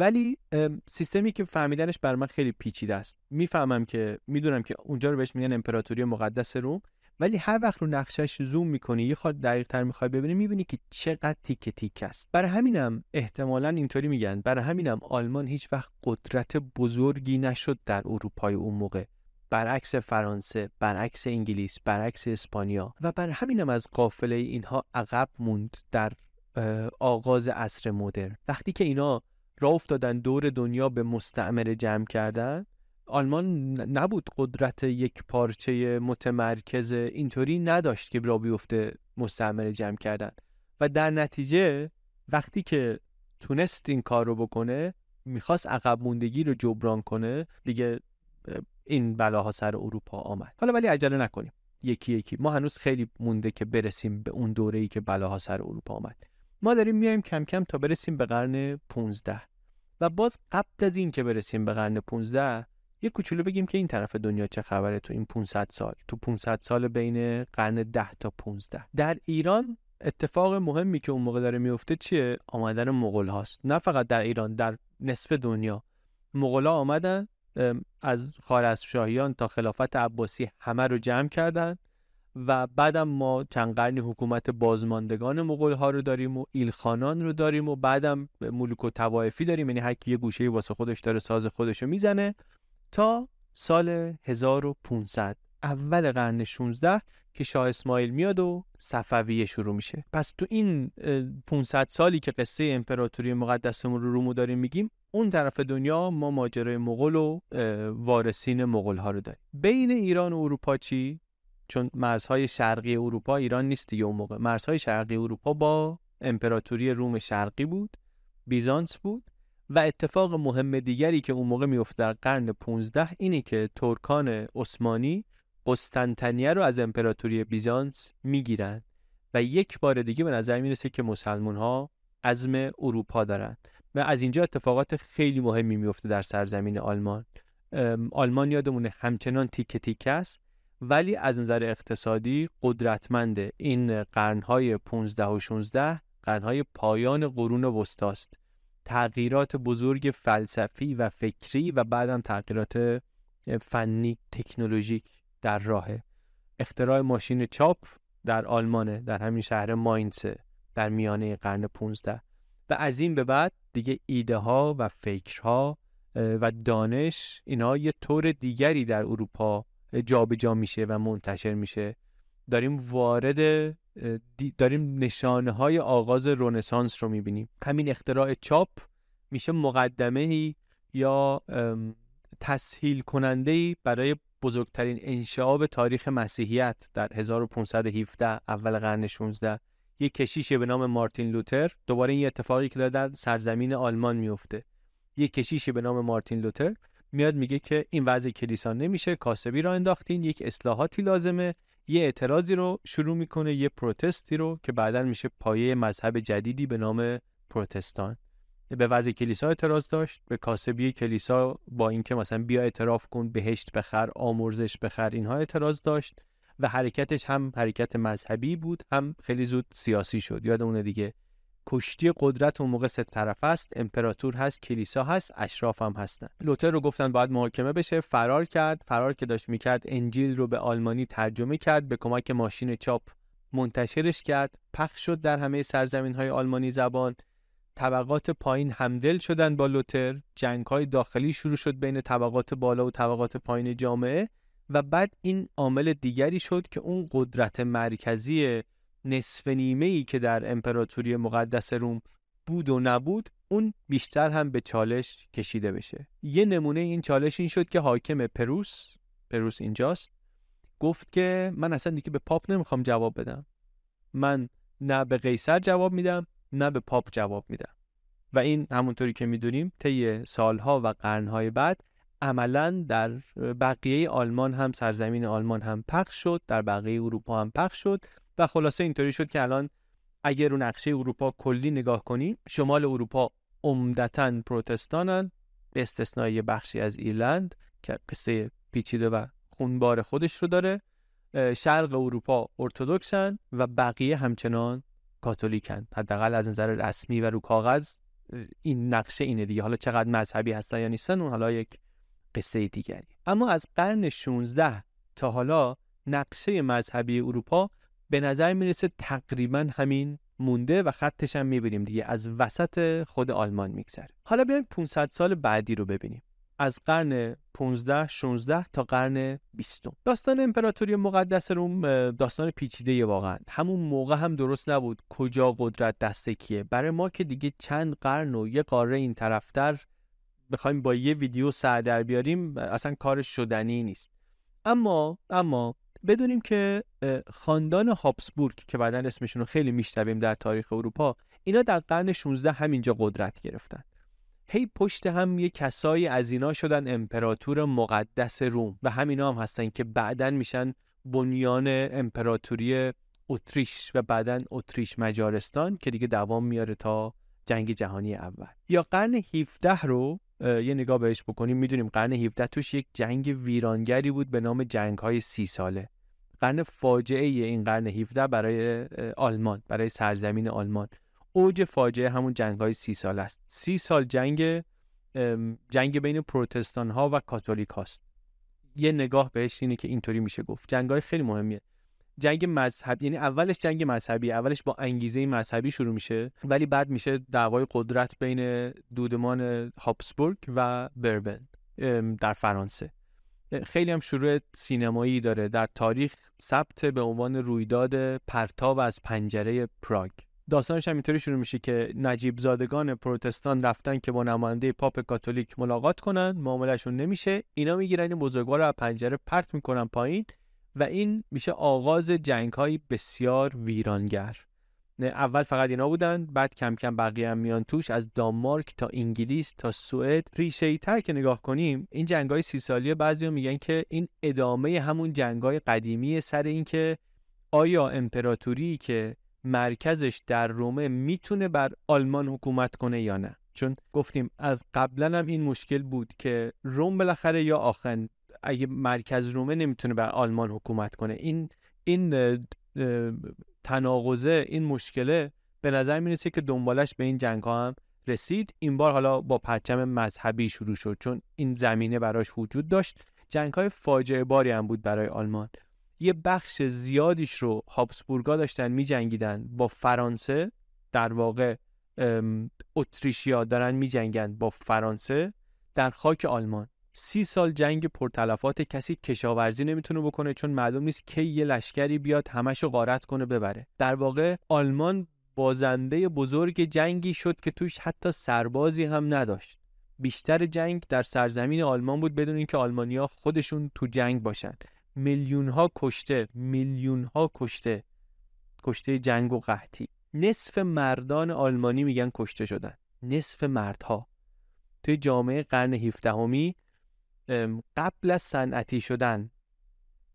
ولی سیستمی که فهمیدنش بر من خیلی پیچیده است. می‌فهمم که می‌دونم که اونجا رو بهش میگن امپراتوری مقدس روم ولی هر وقت رو نقشش زوم می‌کنی یه خود دقیق تر می‌خوای ببینی می‌بینی که چقدر تیک تیک است. برای همینم احتمالا اینطوری میگن. برای همینم آلمان هیچ وقت قدرت بزرگی نشد در اروپای اون موقع. برعکس فرانسه برعکس انگلیس برعکس اسپانیا. و بر همینم از قافله اینها عقب موند در آغاز عصر مدرن. وقتی که اینا راه افتادن دور دنیا به مستعمره جمع کردن. آلمان نبود قدرت یک پارچه متمرکز اینطوری نداشت که را بیفته مستعمره جمع کردن. و در نتیجه وقتی که تونست این کار رو بکنه می‌خواست عقب موندگی رو جبران کنه دیگه این بلاها سر اروپا آمد. حالا ولی عجله نکنیم. یکی یکی. ما هنوز خیلی مونده که برسیم به اون دوره ای که بلاها سر اروپا آمد. ما داریم میایم کم کم تا برسیم به قرن 15 و باز قبل از این که برسیم به قرن 15 یه کوچولو بگیم که این طرف دنیا چه خبره تو این 500 سال. تو 500 سال بین قرن 10 تا 15 در ایران اتفاق مهمی که اون موقع داره میفته چیه؟ آمدن مغول هاست نه فقط در ایران در نصف دنیا. مغولا آمدن از خارزمشاهیان تا خلافت عباسی همه رو جمع کردن. و بعدم ما چند قرنی حکومت بازماندگان مغول ها رو داریم و ایلخانان رو داریم و بعدم ملوک و توایفی داریم. یعنی هر یه گوشه واسه خودش داره ساز خودش رو می‌زنه تا سال 1500 اول قرن 16 که شاه اسماعیل میاد و صفویه شروع میشه. پس تو این 500 سالی که قصه امپراتوری مقدسمون رو رومو داریم میگیم اون طرف دنیا ما ماجرای مغول و وارثین مغول ها رو داریم. بین ایران و اروپا چی؟ چون مرزهای شرقی اروپا ایران نیست دیگه اون موقع. مرزهای شرقی اروپا با امپراتوری روم شرقی بود بیزانس بود و اتفاق مهم دیگری که اون موقع میفته در قرن 15 اینه که ترکان عثمانی قسطنطنیه رو از امپراتوری بیزانس می‌گیرن و یک بار دیگه به نظر می‌رسه که مسلمون ها عزم اروپا دارن و از اینجا اتفاقات خیلی مهمی میفته در سرزمین آلمان. آلمان یادمونه همچنان تیکه تیکه است. ولی از نظر اقتصادی قدرتمنده این قرنهای 15 و 16 قرنهای پایان قرون وسطاست تغییرات بزرگ فلسفی و فکری و بعدم تغییرات فنی تکنولوژیک در راهه. اختراع ماشین چاپ در آلمانه در همین شهر ماینسه در میانه قرن 15 و از این به بعد دیگه ایده ها و فکرها و دانش اینا یه طور دیگری در اروپا جابجا جا میشه و منتشر میشه. داریم وارد داریم نشانه های آغاز رونسانس رو می‌بینیم. همین اختراع چاپ میشه مقدمه یا تسهیل کننده ای برای بزرگترین انشعاب تاریخ مسیحیت در 1517 اول قرن 16 یک کشیش به نام مارتین لوتر. دوباره این اتفاقی که داره در سرزمین آلمان میفته یک کشیش به نام مارتین لوتر. میاد میگه که این وضع کلیسا نمیشه کاسبی را انداختین یک اصلاحاتی لازمه یه اعتراضی رو شروع می‌کنه یه پروتستی رو که بعدا میشه پایه مذهب جدیدی به نام پروتستان. به وضع کلیسا اعتراض داشت به کاسبی کلیسا با اینکه مثلا بیا اعتراف کن بهشت بخر آمرزش بخر اینها اعتراض داشت و حرکتش هم حرکت مذهبی بود هم خیلی زود سیاسی شد. یادمونه دیگه کشتی قدرت اون موقع سه طرف است. امپراتور هست کلیسا هست اشراف هم هستن. لوتر رو گفتن باید محاکمه بشه. فرار کرد. فرار که داشت می‌کرد انجیل رو به آلمانی ترجمه کرد به کمک ماشین چاپ منتشرش کرد. پخش شد در همه سرزمین های آلمانی زبان. طبقات پایین همدل شدن با لوتر. جنگ های داخلی شروع شد بین طبقات بالا و طبقات پایین جامعه و بعد این عامل دیگری شد که اون قدرت مرکزی نصف نیمه ای که در امپراتوری مقدس روم بود و نبود اون بیشتر هم به چالش کشیده بشه. یه نمونه این چالش این شد که حاکم پروس پروس اینجاست گفت که من اصلا دیگه به پاپ نمی‌خوام جواب بدم. من نه به قیصر جواب میدم نه به پاپ جواب میدم. و این همونطوری که می‌دونیم طی سالها و قرنهای بعد عملا در بقیه آلمان هم سرزمین آلمان هم پخش شد در بقیه اروپا هم پخش شد. و خلاصه اینطوری شد که الان اگر رو نقشه اروپا کلی نگاه کنی شمال اروپا عمدتا پروتستانن به استثنای بخشی از ایرلند که قصه پیچیده و خونبار خودش رو داره شرق اروپا ارتودکسن و بقیه همچنان کاتولیکن. حداقل از نظر رسمی و رو کاغذ این نقشه اینه دیگه. حالا چقدر مذهبی هستن یا نیستن اون حالا یک قصه دیگری. اما از قرن 16 تا حالا نقشه مذهبی اروپا به نظر می‌رسه تقریبا همین مونده و خطش هم می‌بینیم دیگه. از وسط خود آلمان میگذره. حالا بیایم 500 سال بعدی رو ببینیم. از قرن 15 16 تا قرن 20 داستان امپراتوری مقدس روم داستان پیچیده واقعا. همون موقع هم درست نبود کجا قدرت دست کیه. برای ما که دیگه چند قرن و یه قاره این طرفتر بخوایم با یه ویدیو سر در بیاریم اصلا کار شدنی نیست. اما اما بدونیم که خاندان هابسبورگ که بعدا اسمشون رو خیلی میشنویم در تاریخ اروپا اینا در قرن 16 همینجا قدرت گرفتن. هی پشت هم یه کسایی از اینا شدن امپراتور مقدس روم. و همینا هم هستن که بعدا میشن بنیان امپراتوری اتریش و بعدا اتریش مجارستان که دیگه دوام میاره تا جنگ جهانی اول. یا قرن 17 رو یه نگاه بهش بکنیم می‌دونیم قرن 17 توش یک جنگ ویرانگری بود به نام جنگ های سی ساله. قرن فاجعه این قرن 17 برای آلمان برای سرزمین آلمان. اوج فاجعه همون جنگ های سی سال است. سی سال جنگ جنگ بین پروتستان ها و کاتولیک هاست یه نگاه بهش اینه که اینطوری میشه گفت. جنگ های خیلی مهمیه. جنگ مذهبی یعنی اولش جنگ مذهبی اولش با انگیزه مذهبی شروع میشه. ولی بعد میشه دعوای قدرت بین دودمان هابسبورگ و بربن در فرانسه. خیلی هم شروع سینمایی داره. در تاریخ ثبت به عنوان رویداد پرتاب از پنجره پراگ. داستانش هم اینطوری شروع میشه که نجیب زادگان پروتستان رفتن که با نماینده پاپ کاتولیک ملاقات کنن معاملهشون نمیشه. اینا می‌گیرن این بزرگوار رو از پنجره پرت می‌کنن پایین. و این میشه آغاز جنگ های بسیار ویرانگر. اول فقط اینا بودن بعد کم کم بقیه هم میان توش از دانمارک تا انگلیس تا سوئد. ریشه ای تر که نگاه کنیم این جنگ های سی سالی بعضی میگن که این ادامه همون جنگ های قدیمی سر اینکه آیا امپراتوری که مرکزش در رومه می‌تونه بر آلمان حکومت کنه یا نه؟ چون گفتیم از قبلا هم این مشکل بود که روم بالاخره یا آخن اگه مرکز رومه نمی‌تونه بر آلمان حکومت کنه. این این تناقضه این مشکله به نظر می‌رسه که دنبالش به این جنگ ها هم رسید. این بار حالا با پرچم مذهبی شروع شد چون این زمینه براش وجود داشت. جنگ های فاجعه باری هم بود برای آلمان. یه بخش زیادیش رو هابسبورگا داشتن می جنگیدن با فرانسه در واقع اتریشیا دارن می جنگن با فرانسه در خاک آلمان. سی سال جنگ پرتلفات کسی کشاورزی نمی‌تونه بکنه چون معلوم نیست کی یه لشکری بیاد همشو غارت کنه ببره. در واقع آلمان بازنده بزرگ جنگی شد که توش حتی سربازی هم نداشت. بیشتر جنگ در سرزمین آلمان بود بدون اینکه آلمانیا خودشون تو جنگ باشن. میلیون ها کشته میلیون ها کشته کشته جنگ و قحطی. نصف مردان آلمانی میگن کشته شدن. نصف مردها. توی جامعه قرن 17 قبل از صنعتی شدن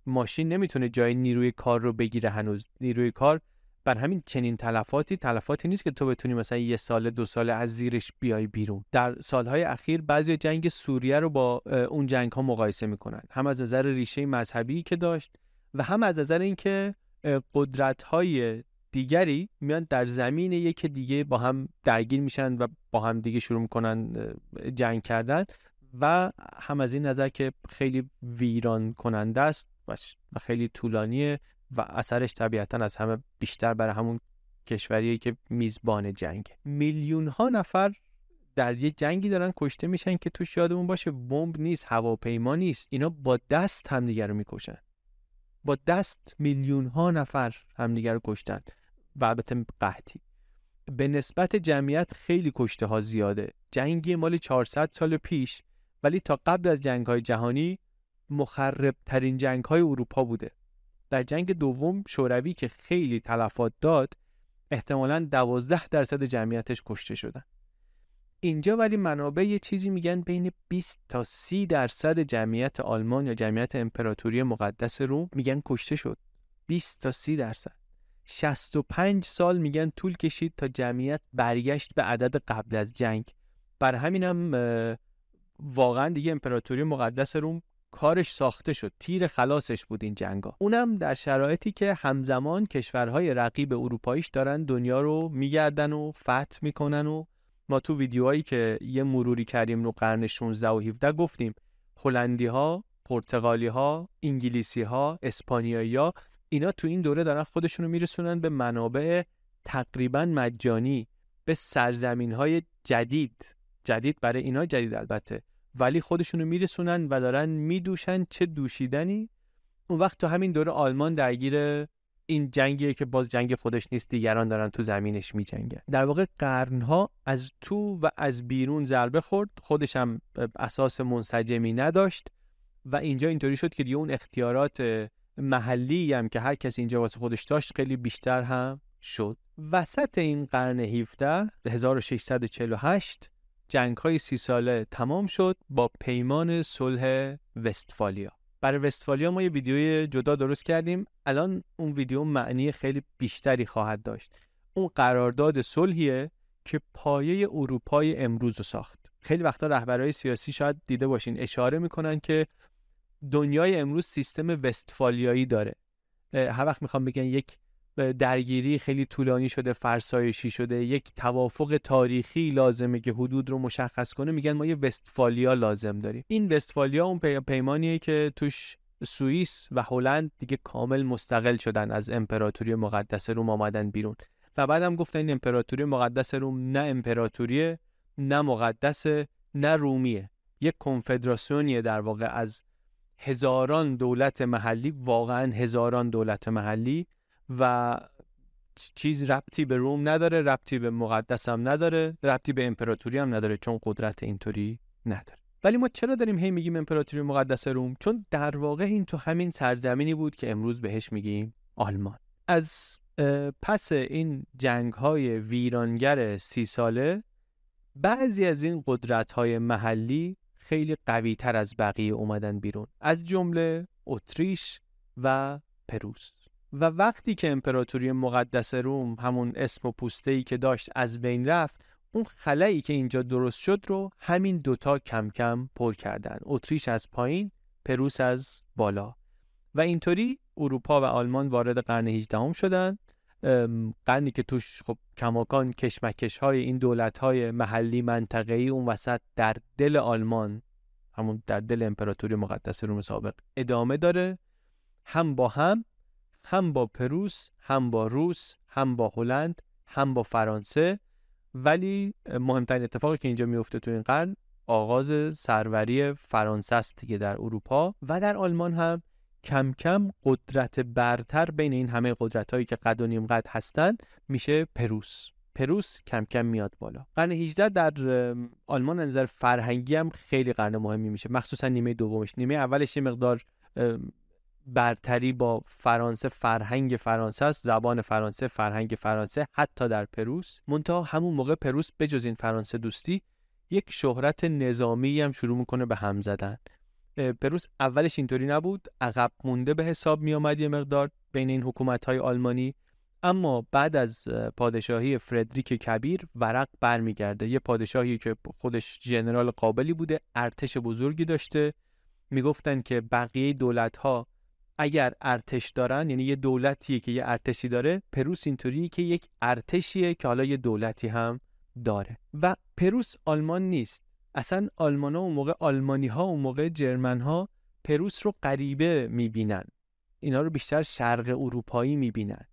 ماشین نمی‌تونه جای نیروی کار رو بگیره هنوز. نیروی کار بر همین چنین تلفاتی تلفاتی نیست که تو بتونی مثلا یه سال دو سال از زیرش بیای بیرون. در سالهای اخیر بعضی جنگ سوریه رو با اون جنگ ها مقایسه می‌کنن. هم از نظر ریشه مذهبی که داشت و هم از نظر اینکه قدرت های دیگری میان در زمین یک دیگه با هم درگیر میشن و با هم دیگه شروع می‌کنن جنگ کردن. و هم از این نظر که خیلی ویران کننده است و خیلی طولانیه و اثرش طبیعتا از همه بیشتر برای همون کشوریه که میزبان جنگ میلیون ها نفر در یه جنگی دارن کشته میشن که توش یادمون باشه بمب نیست هواپیما نیست. اینا با دست همدیگه رو می‌کشن. با دست میلیون ها نفر همدیگه رو کشتن. و البته قحطی. به نسبت جمعیت خیلی کشته ها زیاده. جنگی مال 400 سال پیش ولی تا قبل از جنگ های جهانی مخرب ترین جنگ های اروپا بوده. در جنگ دوم شوروی که خیلی تلفات داد احتمالا دوازده درصد جمعیتش کشته شدن. اینجا ولی منابع یه چیزی میگن بین 20 تا 30 درصد جمعیت آلمان یا جمعیت امپراتوری مقدس روم میگن کشته شد. 20 تا 30 درصد. 65 سال میگن طول کشید تا جمعیت برگشت به عدد قبل از جنگ. بر همینم واقعا دیگه امپراتوری مقدس روم کارش ساخته شد تیر خلاصش بود این جنگا. اونم در شرایطی که همزمان کشورهای رقیب اروپاییش دارن دنیا رو میگردن و فتح می‌کنن و ما تو ویدیوهایی که یه مروری کردیم رو قرن 16 و 17 گفتیم هلندی ها پرتغالی ها انگلیسی ها اسپانیایی ها اینا تو این دوره دارن خودشونو میرسونن به منابع تقریبا مجانی به سرزمین های جدید. جدید برای اینا جدید البته. ولی خودشونو میرسونن و دارن میدوشن چه دوشیدنی. اون وقت تو همین دوره آلمان درگیر این جنگیه که باز جنگ خودش نیست دیگران دارن تو زمینش میجنگن. در واقع قرنها از تو و از بیرون ضربه خورد. خودش هم اساس منسجمی نداشت و اینجا اینطوری شد که دیگه اون اختیارات محلی هم که هر کسی اینجا واسه خودش داشت خیلی بیشتر هم شد. وسط این قرن 17 1648 جنگ های سی ساله تمام شد با پیمان صلح وستفالیا. برای وستفالیا ما یه ویدیوی جدا درست کردیم. الان اون ویدیو معنی خیلی بیشتری خواهد داشت. اون قرارداد صلحیه که پایه اروپای امروز رو ساخت. خیلی وقتا رهبرهای سیاسی شاید دیده باشین اشاره می‌کنن که دنیای امروز سیستم وستفالیایی داره. هر وقت می‌خوام بگن یک درگیری خیلی طولانی شده فرسایشی شده. یک توافق تاریخی لازمه که حدود رو مشخص کنه. میگن ما یه وستفالیا لازم داریم. این وستفالیا اون پیمانیه که توش سوئیس و هلند دیگه کامل مستقل شدن از امپراتوری مقدس روم آمدن بیرون. و بعدم گفتن این امپراتوری مقدس روم نه امپراتوریه نه مقدس نه رومیه. یک کنفدراسیونیه در واقع. از هزاران دولت محلی واقعا هزاران دولت محلی و چیز ربطی به روم نداره ربطی به مقدس هم نداره ربطی به امپراتوری هم نداره چون قدرت اینطوری نداره. ولی ما چرا داریم هی میگیم امپراتوری مقدس روم؟ چون در واقع این تو همین سرزمینی بود که امروز بهش میگیم آلمان. از پس این جنگ های ویرانگر سی ساله بعضی از این قدرت های محلی خیلی قوی تر از بقیه اومدن بیرون. از جمله اتریش و پروس. و وقتی که امپراتوری مقدس روم همون اسم و پوسته ای که داشت از بین رفت اون خلایی که اینجا درست شد رو همین دوتا کم کم پر کردن اتریش از پایین پروس از بالا. و اینطوری اروپا و آلمان وارد قرن 18 هم شدن قرنی که توش خب کماکان کشمکش های این دولت های محلی منطقه‌ای اون وسط در دل آلمان همون در دل امپراتوری مقدس روم سابق ادامه داره. هم با هم هم با پروس هم با روس هم با هلند هم با فرانسه. ولی مهمترین اتفاقی که اینجا میفته تو این قرن آغاز سروری فرانسه است دیگه در اروپا و در آلمان هم کم کم قدرت برتر بین این همه قدرت هایی که قد و نیم قد هستن میشه پروس. پروس کم کم میاد بالا. قرن 18 در آلمان نظر فرهنگی هم خیلی قرن مهمی میشه. مخصوصا نیمه دومش. نیمه اولش یه مقدار برتری با فرانسه فرهنگ فرانسه است زبان فرانسه فرهنگ فرانسه حتی در پروس. منتها همون موقع پروس بجز این فرانسه دوستی یک شهرت نظامی هم شروع می‌کنه به هم زدن. پروس اولش اینطوری نبود عقب مونده به حساب می آمد یه مقدار بین این حکومت های آلمانی. اما بعد از پادشاهی فردریک کبیر ورق برمیگرده. یه پادشاهی که خودش جنرال قابلی بوده ارتش بزرگی داشته. می‌گفتن که بقیه دولت ها اگر ارتش دارن یعنی یه دولتیه که یه ارتشی داره پروس اینطوریه که یک ارتشیه که حالا یه دولتی هم داره. و پروس آلمان نیست. اصلا آلمان ها اون موقع آلمانی ها اون موقع جرمن ها پروس رو غریبه می‌بینن. اینا رو بیشتر شرق اروپایی می‌بینن.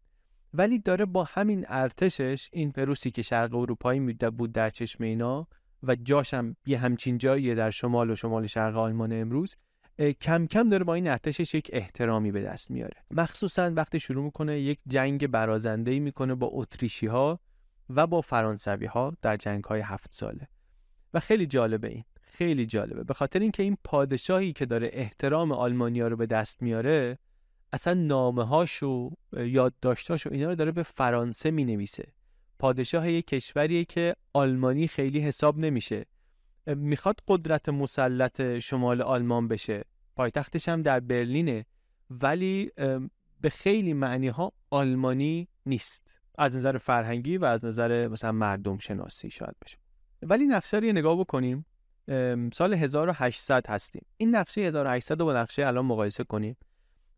ولی داره با همین ارتشش این پروسی که شرق اروپایی میده بود در چشم اینا و جاشم یه همچین جاییه در شمال و شمال شرق آلمان امروز کم کم داره با این ارتشش یک احترامی به دست میاره. مخصوصا وقتی شروع می‌کنه یک جنگ برازنده می‌کنه با اتریشی ها و با فرانسوی ها در جنگ های هفت ساله. و خیلی جالبه این خیلی جالبه. به خاطر اینکه این پادشاهی که داره احترام آلمانیا رو به دست میاره اصلا نامه هاش و یادداشتاش و اینا رو داره به فرانسه می نویسه پادشاه یک کشوریه که آلمانی خیلی حساب نمیشه. می‌خواد قدرت مسلط شمال آلمان بشه. پایتختش هم در برلینه ولی به خیلی معنی ها آلمانی نیست. از نظر فرهنگی و از نظر مثلا مردم شناسی شاید بشه. ولی نقشه رو یه نگاه بکنیم. سال 1800 هستیم. این نقشه 1800 رو با نقشه الان مقایسه کنیم.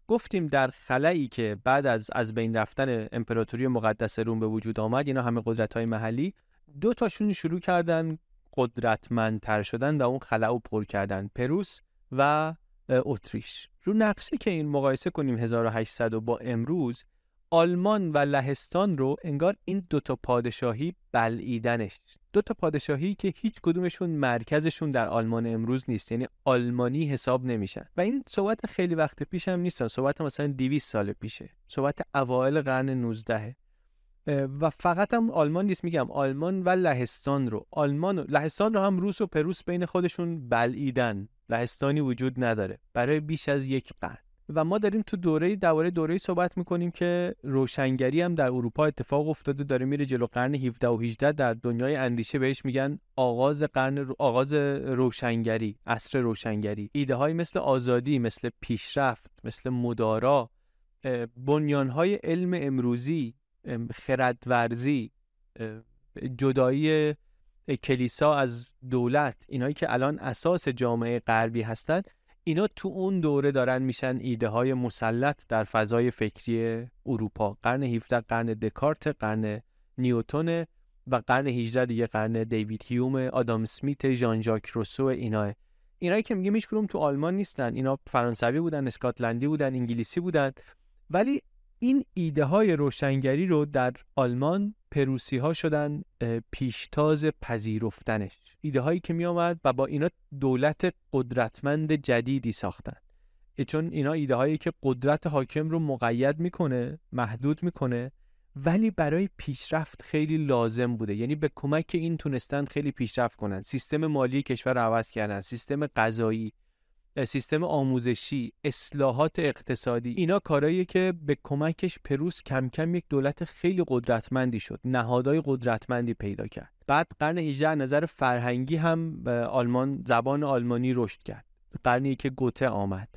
گفتیم در خلایی که بعد از از بین رفتن امپراتوری مقدس روم به وجود آمد اینا همه قدرت های محلی دو تاشون شروع کردن قدرتمندتر شدن و اون خلا پر کردن. پروس و اتریش. رو نقشه که این مقایسه کنیم 1800 و با امروز آلمان و لهستان رو انگار این دوتا پادشاهی بلعیدنش. دوتا پادشاهی که هیچ کدومشون مرکزشون در آلمان امروز نیست یعنی آلمانی حساب نمیشن. و این صحبت خیلی وقت پیش هم نیستن. صحبت مثلا 200 سال پیشه. صحبت اوایل قرن 19 و فقط هم آلمان نیست میگم آلمان و لهستان رو. آلمان و لهستان رو هم روس و پروس بین خودشون بلعیدن. لهستانی وجود نداره. برای بیش از یک قرن. و ما داریم تو دوره دوره دوره صحبت می‌کنیم که روشنگری هم در اروپا اتفاق افتاده. داره میره جلو قرن 17 و 18 در دنیای اندیشه بهش میگن آغاز قرن آغاز روشنگری عصر روشنگری. ایده های مثل آزادی مثل پیشرفت مثل مدارا بنیان های علم امروزی خردورزی جدایی کلیسا از دولت اینایی که الان اساس جامعه غربی هستند اینا تو اون دوره دارن میشن ایده های مسلط در فضای فکری اروپا. قرن 17 قرن دکارت قرن نیوتون و قرن 18 دیگه قرن دیوید هیوم آدام سمیت ژان ژاک روسو اینا اینایی که میگه هیچ تو آلمان نیستن. اینا فرانسوی بودن اسکاتلندی بودن انگلیسی بودن. ولی این ایده های روشنگری رو در آلمان پروسی ها شدن پیشتاز پذیرفتنش. ایده هایی که می آمد و با اینا دولت قدرتمند جدیدی ساختن. چون اینا ایده هایی که قدرت حاکم رو مقید می‌کنه محدود می‌کنه ولی برای پیشرفت خیلی لازم بوده. یعنی به کمک این تونستن خیلی پیشرفت کنن. سیستم مالی کشور رو عوض کردن سیستم غذایی. سیستم آموزشی اصلاحات اقتصادی اینا کارهایی که به کمکش پروس کم کم یک دولت خیلی قدرتمندی شد نهادهای قدرتمندی پیدا کرد. بعد قرن 18 نظر فرهنگی هم آلمان زبان آلمانی رشد کرد. قرنی که گوته آمد.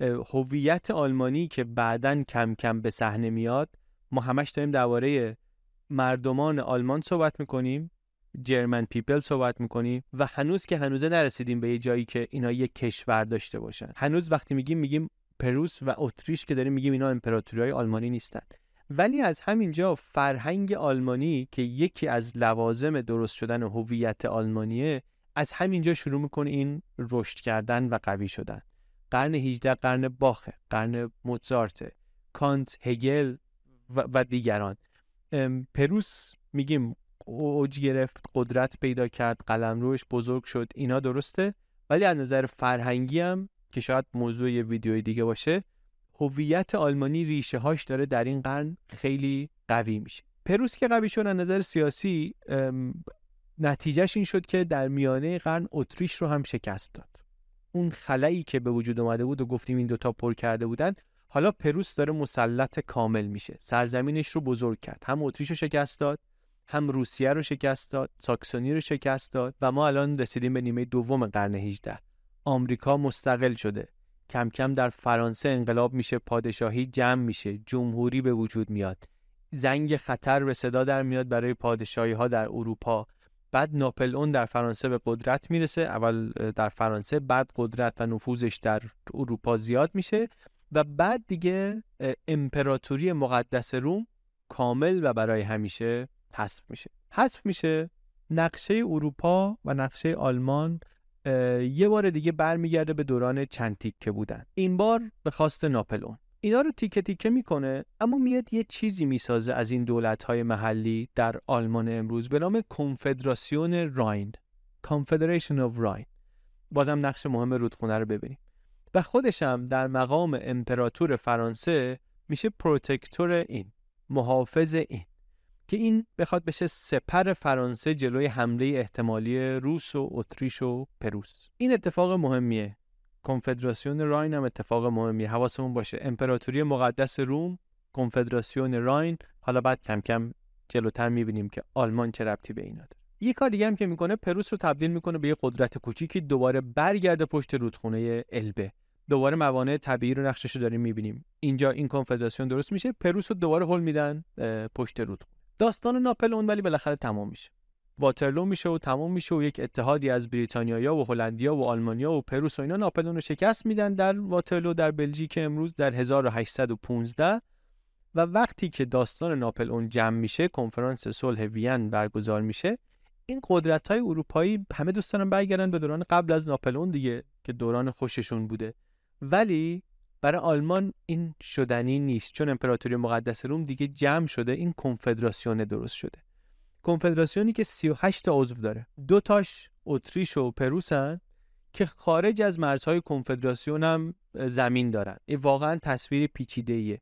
هویت آلمانی که بعدا کم کم به صحنه میاد ما همش داریم درباره مردمان آلمان صحبت می‌کنیم. German people صحبت می‌کنیم و هنوز که هنوزه نرسیدیم به یه جایی که اینا یه کشور داشته باشن. هنوز وقتی میگیم میگیم پروس و اتریش که داریم میگیم اینا امپراتوری های آلمانی نیستن. ولی از همینجا فرهنگ آلمانی که یکی از لوازم درست شدن هویت آلمانیه از همینجا شروع می‌کنه این رشد کردن و قوی شدن. قرن 18 قرن باخه قرن موزارت کانت هگل و, و دیگران. پروس میگیم اوج گرفت قدرت پیدا کرد قلمروش بزرگ شد اینا درسته؟ ولی از نظر فرهنگی هم که شاید موضوع یه ویدیوی دیگه باشه هویت آلمانی ریشه هاش داره در این قرن خیلی قوی میشه. پروس که قوی شد از نظر سیاسی نتیجهش این شد که در میانه قرن اتریش رو هم شکست داد. اون خلایی که به وجود اومده بود و گفتیم این دوتا پر کرده بودن حالا پروس داره مسلط کامل میشه. سرزمینش رو بزرگ کرد. هم اتریش رو شکست داد هم روسیه رو شکست داد ساکسونی رو شکست داد و ما الان رسیدیم به نیمه دوم قرن 18 آمریکا مستقل شده. کم کم در فرانسه انقلاب میشه پادشاهی جمع میشه جمهوری به وجود میاد. زنگ خطر به صدا در میاد برای پادشاهی ها در اروپا. بعد ناپل در فرانسه به قدرت می‌رسه. اول در فرانسه بعد قدرت و نفوذش در اروپا زیاد میشه و بعد دیگه امپراتوری مقدس روم کامل و برای همیشه حذف میشه. حذف میشه نقشه اروپا و نقشه آلمان یه بار دیگه برمیگرده به دوران چند تیکه بودن. این بار به خواست ناپلون اینا رو تیکه تیکه می‌کنه اما میاد یه چیزی می‌سازه از این دولت های محلی در آلمان امروز به نام کنفدراسیون راین. Confederation of Rhine بازم نقش مهم رودخونه رو ببینیم. و خودشم در مقام امپراتور فرانسه میشه protector این محافظ این. که این بخواد بشه سپر فرانسه جلوی حمله احتمالی روس و اتریش و پروس. این اتفاق مهمیه. کنفدراسیون راین هم اتفاق مهمیه. حواسمون باشه. امپراتوری مقدس روم کنفدراسیون راین حالا بعد کم کم جلوتر می‌بینیم که آلمان چه ربطی به اینا داره. یه کار دیگه هم که می‌کنه پروس رو تبدیل می‌کنه به یه قدرت کوچیکی دوباره برگرده پشت رودخونه البه. دوباره موانع طبیعی رو نقشش رو داریم می‌بینیم. اینجا این کنفدراسیون درست میشه پروس رو دوباره هل میدن پشت رودخونه. داستان ناپل اون ولی بالاخره تمام میشه. واترلو میشه و تمام میشه و یک اتحادی از بریتانیا و هلندیا و آلمانیا و پروس و اینا ناپلئون رو شکست میدن در واترلو در بلژیک امروز در 1815 و وقتی که داستان ناپلئون جمع میشه کنفرانس صلح وین برگزار میشه این قدرت های اروپایی همه دوست دارن برگردن به دوران قبل از ناپلئون دیگه که دوران خوششون بوده. ولی برای آلمان این شدنی نیست. چون امپراتوری مقدس روم دیگه جمع شده این کنفدراسیون درست شده. کنفدراسیونی که 38 تا عضو داره. دو تاش اتریش و پروسن که خارج از مرزهای کنفدراسیون هم زمین دارن. این واقعا تصویر پیچیده ایه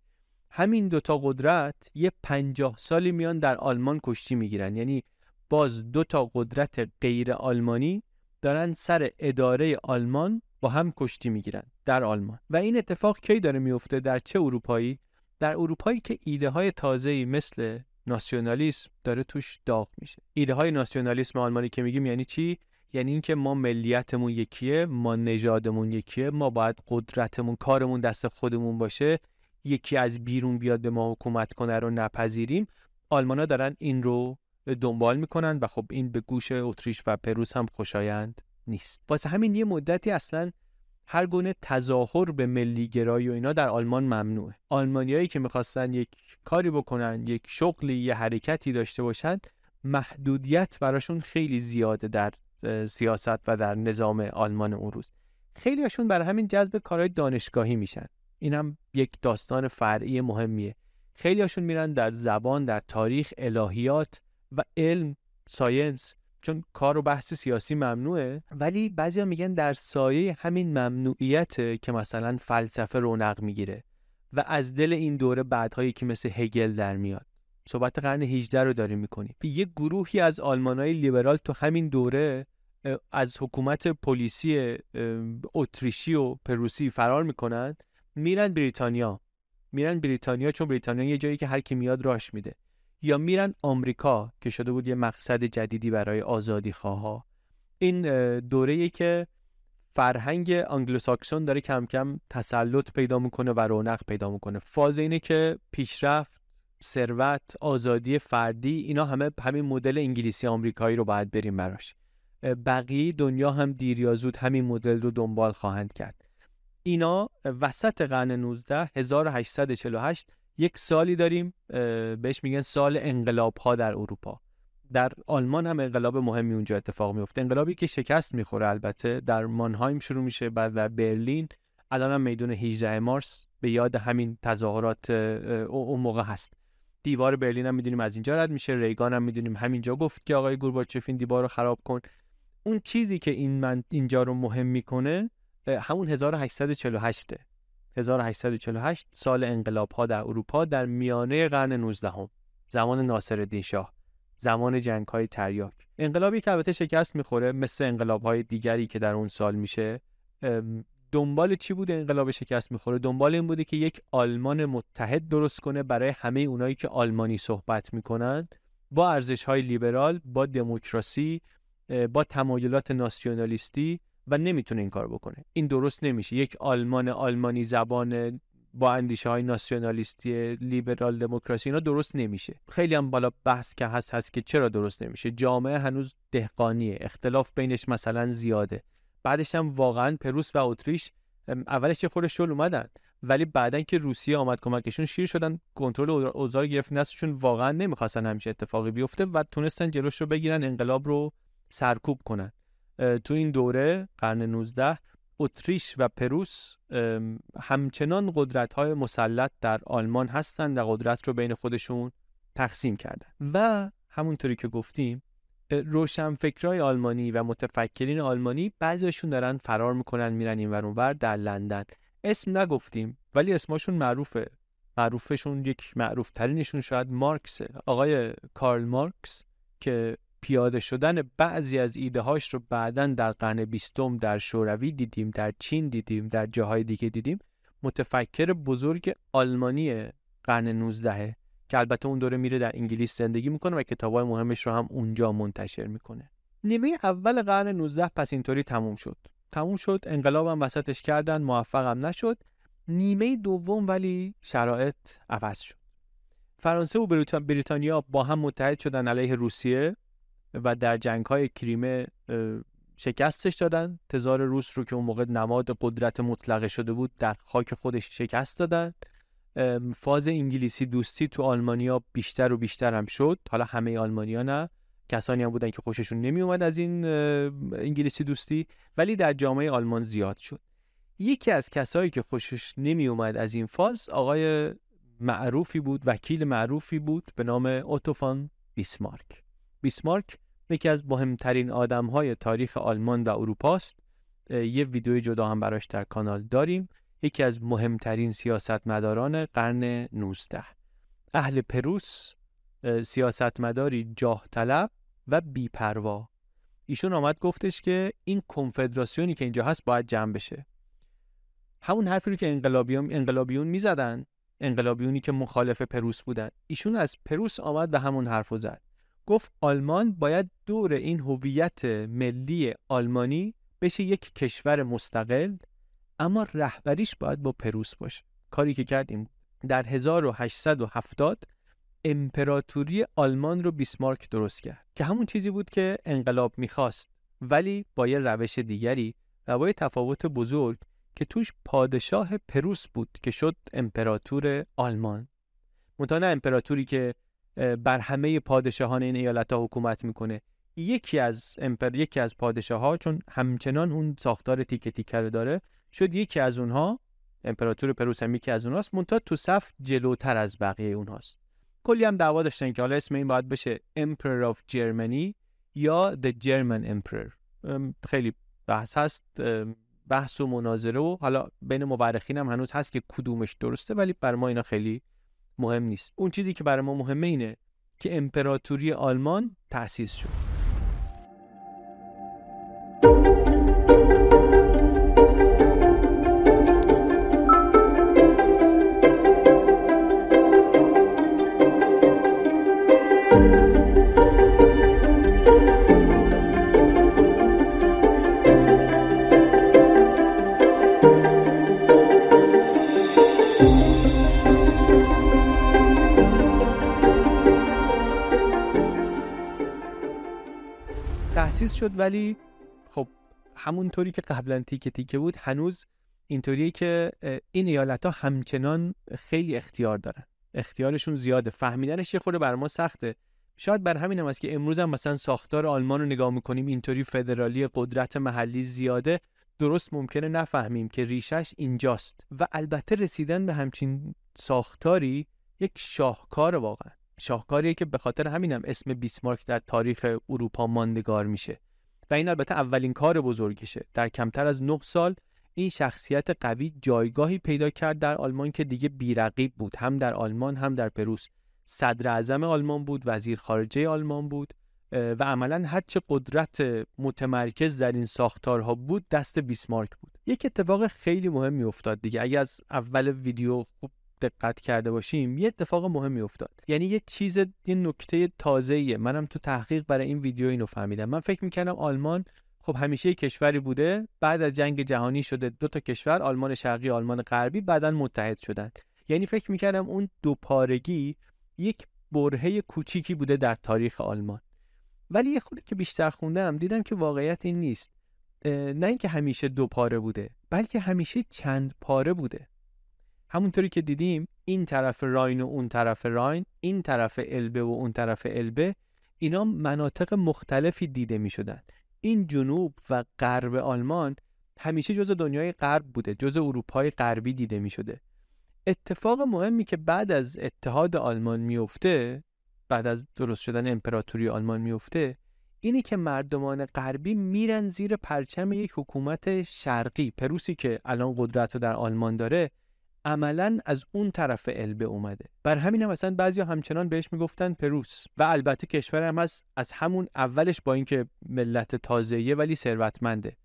همین دوتا قدرت یه پنجاه سالی میان در آلمان کشتی می‌گیرن. یعنی باز دو تا قدرت غیر آلمانی دارن سر اداره آلمان با هم کشتی می‌گیرن در آلمان. و این اتفاق کی داره میفته در چه اروپایی؟ در اروپایی که ایده های تازه‌ای مثل ناسیونالیسم داره توش داغ میشه. ایده های ناسیونالیسم آلمانی که میگیم یعنی چی؟ یعنی اینکه ما ملیتمون یکیه ما نژادمون یکیه ما باید قدرتمون کارمون دست خودمون باشه. یکی از بیرون بیاد به ما حکومت کنه رو نپذیریم. آلمانا دارن این رو دنبال می‌کنن و خب این به گوش اتریش و پروس هم خوشایند. نیست. واسه همین یه مدتی اصلا هر گونه تظاهر به ملی گرایی و اینا در آلمان ممنوعه. آلمانیایی که می‌خواستن یک کاری بکنن یک شغلی یه حرکتی داشته باشن محدودیت براشون خیلی زیاده در سیاست و در نظام آلمان اون روز. خیلی هاشون برای همین جذب کارهای دانشگاهی میشن. این هم یک داستان فرعی مهمیه. خیلی هاشون میرن در زبان در تاریخ الهیات و علم ساینس. چون کار و بحث سیاسی ممنوعه ولی بعضیا میگن در سایه همین ممنوعیت که مثلا فلسفه رونق می‌گیره و از دل این دوره بعدهایی که مثل هگل در میاد. صحبت قرن 18 رو داریم می‌کنیم. یه گروهی از آلمانای لیبرال تو همین دوره از حکومت پلیسی اتریشی و پروسی فرار می‌کنن میرن بریتانیا. میرن بریتانیا چون بریتانیا یه جایی که هر کی میاد راش میده. یا میرن آمریکا که شده بود یه مقصد جدیدی برای آزادی خواه این دوره که فرهنگ انگلوساکسون داره کم کم تسلط پیدا می‌کنه و رونق پیدا می‌کنه. فاز اینه که پیشرفت ثروت آزادی فردی اینا همه همین مدل انگلیسی آمریکایی رو باید بریم براش. بقیه دنیا هم دیر یا زود همین مدل رو دنبال خواهند کرد. اینا وسط قرن 19 1848 یک سالی داریم بهش میگن سال انقلاب ها در اروپا. در آلمان هم انقلاب مهمی اونجا اتفاق میفته انقلابی که شکست می‌خوره البته در مانهایم شروع میشه بعد در برلین. الان هم میدون 18 مارس به یاد همین تظاهرات اون موقع هست. دیوار برلین هم می‌دونیم از اینجا رد میشه. ریگان هم می‌دونیم همینجا گفت که آقای گورباچف این دیوار رو خراب کن. اون چیزی که این من اینجا رو مهم می‌کنه همون 1848 1848 سال انقلاب ها در اروپا در میانه قرن 19 هم. زمان ناصرالدین شاه زمان جنگ های تریاک. انقلابی که البته شکست می‌خوره مثل انقلاب های دیگری که در اون سال میشه. دنبال چی بوده انقلاب شکست می‌خوره؟ دنبال این بوده که یک آلمان متحد درست کنه برای همه اونایی که آلمانی صحبت می‌کنن با ارزش های لیبرال با دموکراسی با تمایلات ناسیونالیستی و نمی‌تونه این کار بکنه. این درست نمیشه. یک آلمان آلمانی زبان با اندیشه های ناسیونالیستی لیبرال دموکراسی اینا درست نمیشه. خیلی هم بالا بحث که هست هست که چرا درست نمیشه. جامعه هنوز دهقانیه. اختلاف بینش مثلا زیاده. بعدش هم واقعا پروس و اتریش اولش یه خورده شل اومدن ولی بعدا که روسیه آمد کمکشون شیر شدن کنترل اوضاع گرفت نستشون واقعا نمی‌خواستن همیشه اتفاقی بیفته و تونستن جلوش رو بگیرن انقلاب رو سرکوب کنن. تو این دوره قرن 19 اتریش و پروس همچنان قدرت های مسلط در آلمان هستند و قدرت رو بین خودشون تقسیم کردن. و همونطوری که گفتیم روشنفکرای آلمانی و متفکرین آلمانی بعضیشون دارن فرار می‌کنن میرن این ور در لندن. اسم نگفتیم ولی اسمشون معروفه. معروفشون یک معروف ترینشون شاید مارکسه آقای کارل مارکس که پیاده شدن بعضی از ایده هاش رو بعدا در قرن بیستم در شوروی دیدیم در چین دیدیم در جاهای دیگه دیدیم. متفکر بزرگ آلمانی قرن 19 که البته اون دوره میره در انگلیس زندگی می‌کنه و کتابای مهمش رو هم اونجا منتشر می‌کنه. نیمه اول قرن 19 پس اینطوری تموم شد. تموم شد انقلاب هم وسطش کردن موفقم نشد. نیمه دوم ولی شرایط عوض شد. فرانسه و بریتانیا با هم متحد شدن علیه روسیه. و در جنگ های کریمه شکستش دادن. تزار روس رو که اون موقع نماد قدرت مطلقه شده بود در خاک خودش شکست دادن. فاز انگلیسی دوستی تو آلمانیا بیشتر و بیشتر هم شد. حالا همه آلمانیا نه. کسانی هم بودن که خوششون نمی اومد از این انگلیسی دوستی. ولی در جامعه آلمان زیاد شد. یکی از کسایی که خوشش نمی اومد از این فاز آقای معروفی بود وکیل معروفی بود به نام اوتوفان بیسمارک. بیسمارک یکی از مهمترین آدم های تاریخ آلمان و اروپا است. یه ویدیوی جدا هم براش در کانال داریم. یکی از مهمترین سیاستمداران قرن 19 اهل پروس سیاستمداری جاه طلب و بیپروا. ایشون آمد گفتش که این کنفدراسیونی که اینجا هست باید جمع بشه. همون حرفی رو که انقلابیون انقلابیون می‌زدن انقلابیونی که مخالف پروس بودن. ایشون از پروس آمد و همون حرف زد. گفت آلمان باید دور این هویت ملی آلمانی بشه یک کشور مستقل اما رهبریش باید با پروس باشه. کاری که کردیم در 1870 امپراتوری آلمان رو بیسمارک درست کرد که همون چیزی بود که انقلاب می‌خواست ولی با یه روش دیگری و با یه تفاوت بزرگ که توش پادشاه پروس بود که شد امپراتور آلمان. منتها امپراتوری که بر همه پادشاهان این ایالت ها حکومت می‌کنه. یکی از امپر یکی از پادشاه ها چون همچنان اون ساختار تیکه تیکه رو داره شد یکی از اونها امپراتور پروس هم یکی از اونهاست منتها تو صف جلوتر از بقیه اونهاست. کلی هم دعوا داشتن که حالا اسم این باید بشه Emperor of Germany یا The German Emperor. خیلی بحث هست بحث و مناظره و حالا بین مورخین هم هنوز هست که کدومش درسته ولی بر ما اینا خیلی مهم نیست. اون چیزی که برای ما مهمه اینه که امپراتوری آلمان تأسیس شد. شد ولی خب همونطوری که قبلا تیکه تیکه بود هنوز اینطوریه که این ایالت ها همچنان خیلی اختیار دارن. اختیارشون زیاده. فهمیدنش یه خورده بر ما سخته. شاید بر همین هم است که امروز هم مثلا ساختار آلمان رو نگاه می‌کنیم اینطوری فدرالی قدرت محلی زیاده. درست ممکنه نفهمیم که ریشش اینجاست. و البته رسیدن به همچین ساختاری یک شاهکار واقعا. شاهکاریه که به خاطر همینم اسم بیسمارک در تاریخ اروپا ماندگار میشه. و این البته اولین کار بزرگشه. در کمتر از 9 سال این شخصیت قوی جایگاهی پیدا کرد در آلمان که دیگه بیرقیب بود. هم در آلمان هم در پروس. صدر اعظم آلمان بود وزیر خارجه آلمان بود و عملا هرچه قدرت متمرکز در این ساختارها بود دست بیسمارک بود. یک اتفاق خیلی مهمی افتاد دیگه. اگه از اول ویدیو خوب دقت کرده باشیم یه اتفاق مهمی افتاد. یعنی یه چیز یه نکته تازه‌ایه. منم تو تحقیق برای این ویدیو اینو فهمیدم. من فکر می‌کردم آلمان خب همیشه کشوری بوده بعد از جنگ جهانی شده دو تا کشور آلمان شرقی آلمان غربی بعدا متحد شدن. یعنی فکر می‌کردم اون دو پارگی یک برهه کوچیکی بوده در تاریخ آلمان. ولی یه خورده که بیشتر خوندم دیدم که واقعیت این نیست. نه اینکه همیشه دو پاره بوده بلکه همیشه چند پاره بوده. همونطوری که دیدیم این طرف راین و اون طرف راین این طرف البه و اون طرف البه اینا مناطق مختلفی دیده می شدن این جنوب و غرب آلمان همیشه جز دنیای غرب بوده جز اروپای غربی دیده می شده اتفاق مهمی که بعد از اتحاد آلمان میفته بعد از درست شدن امپراتوری آلمان میفته اینی که مردمان غربی میرن زیر پرچم یک حکومت شرقی پروسی که الان قدرت رو در آلمان داره عملا از اون طرف البه اومده. بر همین هم اصلا بعضی همچنان بهش می‌گفتن پروس. و البته کشور هم هست از همون اولش با اینکه ملت تازهیه ولی ثروتمنده.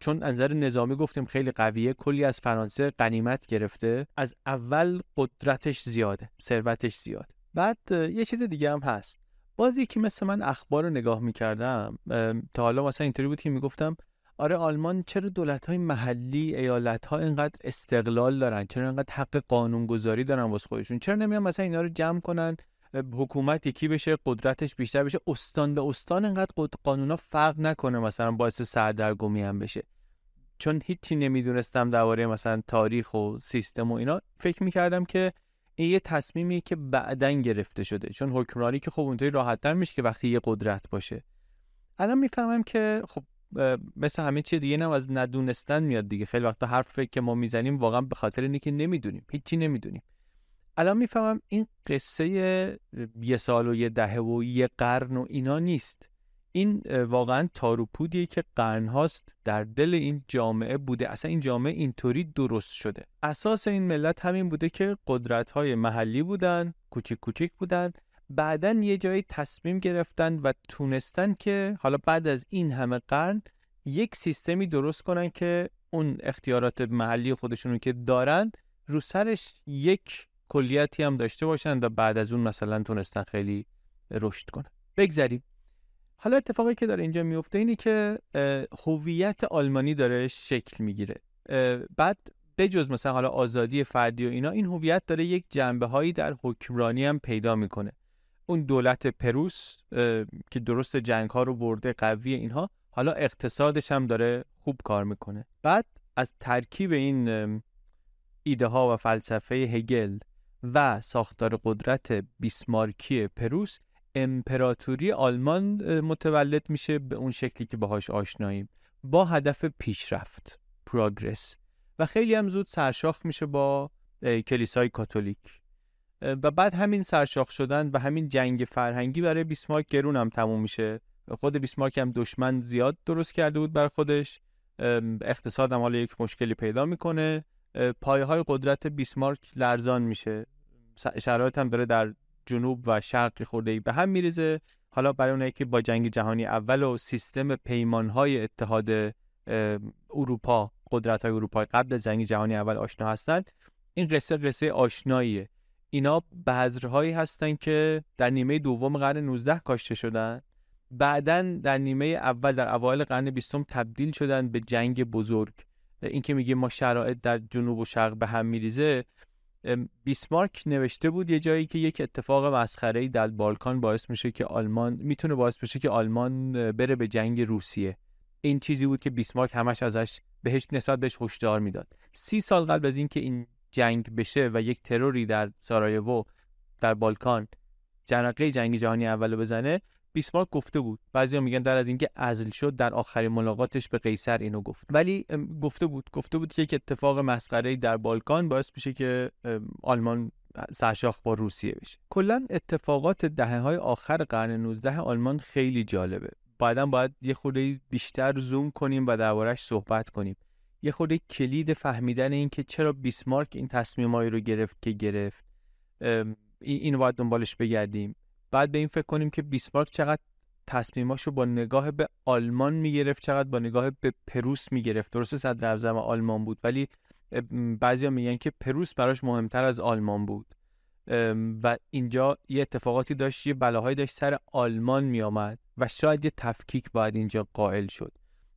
چون نظر نظامی گفتیم خیلی قویه کلی از فرانسه قنیمت گرفته. از اول قدرتش زیاده ثروتش زیاده بعد یه چیز دیگه هم هست. باز یکی مثل من اخبار رو نگاه می‌کردم تا حالا مثلا اینطوری بود که می‌گفتم آره آلمان چرا دولت های محلی ایالت ها اینقدر استقلال دارن؟ چرا اینقدر حق قانونگذاری دارن واسه خودشون؟ چرا نمیان مثلا اینا رو جمع کنن؟ حکومت یکی بشه قدرتش بیشتر بشه. استان به استان اینقدر قانونا فرق نکنه مثلا باعث سردرگمی هم بشه. چون هیچی نمی‌دونستم درباره مثلا تاریخ و سیستم و اینا. فکر می‌کردم که این یه تصمیمی که بعدا گرفته شده. چون حکمرانی که خب اونطوری راحتتر میشه که وقتی یه قدرت باشه. الان می‌فهمم که خب مثل همه چیز دیگه هم از ندونستن میاد دیگه. خیلی وقتا حرف که ما می‌زنیم واقعا به خاطر اینه که نمی‌دونیم. هیچی نمی‌دونیم. الان می‌فهمم این قصه یه سال و یه دهه و یه قرن و اینا نیست. این واقعا تاروپودیه که قرنهاست در دل این جامعه بوده. اصلا این جامعه اینطوری درست شده. اساس این ملت همین بوده که قدرت های محلی بودن کوچیک کوچیک بودن. بعدا یه جایی تصمیم گرفتن و تونستن که حالا بعد از این همه قرن یک سیستمی درست کنن که اون اختیارات محلی خودشونو که دارن رو سرش یک کلیتی هم داشته باشن و بعد از اون مثلا تونستن خیلی رشد کنن. بگذریم. حالا اتفاقی که داره اینجا میفته اینه که هویت آلمانی داره شکل می‌گیره. بعد بجز مثلا حالا آزادی فردی و اینا این هویت داره یک جنبه هایی در حکمرانی هم پیدا می‌کنه. اون دولت پروس که درست جنگ ها رو برده قوی اینها حالا اقتصادش هم داره خوب کار می‌کنه. بعد از ترکیب این ایده ها و فلسفه هگل و ساختار قدرت بیسمارکی پروس امپراتوری آلمان متولد میشه به اون شکلی که باهاش آشناییم. با هدف پیشرفت پروگرس. و خیلی هم زود سرشاخ میشه با کلیسای کاتولیک. و بعد همین سرشاخ شدن و همین جنگ فرهنگی برای بیسمارک گرون هم تموم میشه. خود بیسمارک هم دشمن زیاد درست کرده بود بر خودش. اقتصاد هم حالا یک مشکلی پیدا می‌کنه. پایه های قدرت بیسمارک لرزان میشه. شرایط هم داره در جنوب و شرق خورده به هم میریزه. حالا برای اونایی که با جنگ جهانی اول و سیستم پیمان های اتحاد اروپا قدرت های اروپا قبل جنگ جهانی اول آشنا هستند این قصه قصه آشناییه. اینا بذرهایی هستن که در نیمه دوم قرن 19 کاشته شدن. بعدا در نیمه اول در اوایل قرن بیستم تبدیل شدن به جنگ بزرگ. این که میگه ما شرایط در جنوب و شرق به هم میریزه. بیسمارک نوشته بود یه جایی که یک اتفاق مسخره در بالکان باعث میشه که آلمان می‌تونه باعث بشه که آلمان بره به جنگ روسیه. این چیزی بود که بیسمارک همش ازش بهش نسبت بهش هشدار می‌داد. سی سال قبل از اینکه این جنگ بشه و یک تروری در سارایوو در بالکان جرقه جنگ جهانی اول بزنه بیسمارک گفته بود. بعضیا میگن در از اینکه ازل شد در آخرین ملاقاتش به قیصر اینو گفت. ولی گفته بود. گفته بود که یک اتفاق مسخره در بالکان باعث میشه که آلمان سرشاخ با روسیه بشه. کلا اتفاقات دهه های آخر قرن 19 آلمان خیلی جالبه. بعدا باید یه خورده بیشتر زوم کنیم و دربارش صحبت کنیم. یه خورده کلید فهمیدن این که چرا بیسمارک این تصمیمایی رو گرفت که گرفت. اینو باید دنبالش بگردیم. بعد به این فکر کنیم که بیسمارک چقدر تصمیماشو با نگاه به آلمان می‌گرفت چقدر با نگاه به پروس می‌گرفت. درسته صدر اعظم آلمان بود ولی بعضیا میگن که پروس براش مهمتر از آلمان بود. و اینجا یه اتفاقاتی داشت یه بلاهایی داشت سر آلمان میآمد و شاید یه تفکیک باید اینجا قائل شد.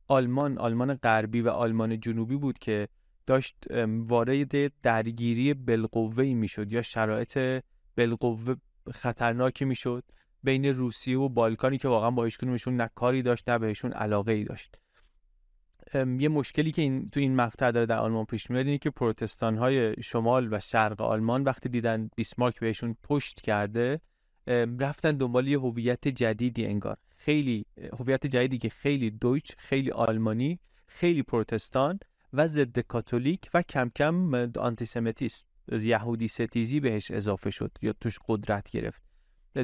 آلمان آلمان غربی و آلمان جنوبی بود که داشت وارد درگیری بالقوه می‌شد یا شرایط بالقوه خطرناکی می‌شد بین روسیه و بالکانی که واقعا با هیچ نه کاری داشت نه بهشون علاقه ای داشت یه مشکلی که این تو این مقطع داره در آلمان پیش میاد اینه که پروتستان های شمال و شرق آلمان وقتی دیدن بیسمارک بهشون پشت کرده رفتن دنبال یه هویت جدیدی انگار. خیلی هویت جدیدی که خیلی Deutsch خیلی آلمانی خیلی پروتستان و ضد کاتولیک و کم کم antisemitist یهودی ستیزی بهش اضافه شد یا توش قدرت گرفت.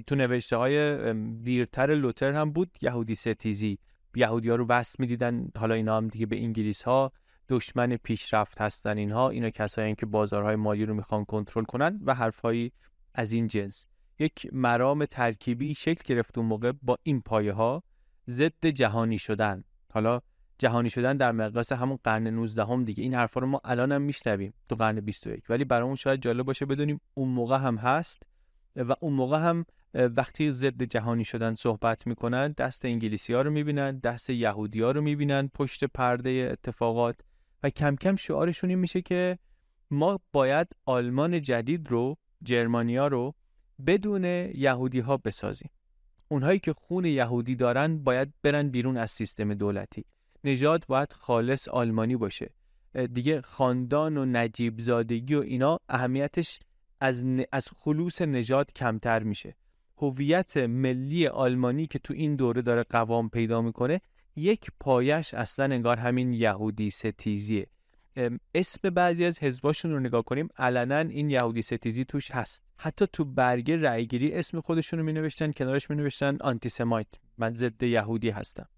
تو نوشته های دیرتر لوتر هم بود یهودی ستیزی. یهودی ها رو وصل می‌دیدن حالا اینا هم دیگه به انگلیس ها دشمن پیشرفت هستن اینها. اینا کسایی که بازارهای مالی رو می‌خوان کنترل کنن و حرفهایی از این جنس. یک مرام ترکیبی شکل گرفت اون موقع با این پایه ها ضد جهانی شدن. حالا جهانی شدن در مقیاس همون قرن 19 هم دیگه. این حرفا رو ما الان هم میشنویم تو قرن 21 ولی برامون شاید جالب باشه بدونیم اون موقع هم هست و اون موقع هم وقتی ضد جهانی شدن صحبت می‌کنن دست انگلیسی ها رو می‌بینن دست یهودی ها رو می‌بینن پشت پرده اتفاقات و کم کم شعارشون این میشه که ما باید آلمان جدید رو جرمانیا رو بدون یهودی ها بسازیم. اونهایی که خون یهودی دارن باید برن بیرون از سیستم دولتی. نژاد باید خالص آلمانی باشه. دیگه خاندان و نجیب زادگی و اینا اهمیتش از, از خلوص نژاد کمتر میشه. هویت ملی آلمانی که تو این دوره داره قوام پیدا می‌کنه یک پایش اصلا انگار همین یهودی ستیزیه. اسم بعضی از حزباشون رو نگاه کنیم علنا این یهودی ستیزی توش هست. حتی تو برگه رأیگیری اسم خودشون رو می نوشتن کنارش می نوشتن آنتیسمایت. من ضد یهودی هستم.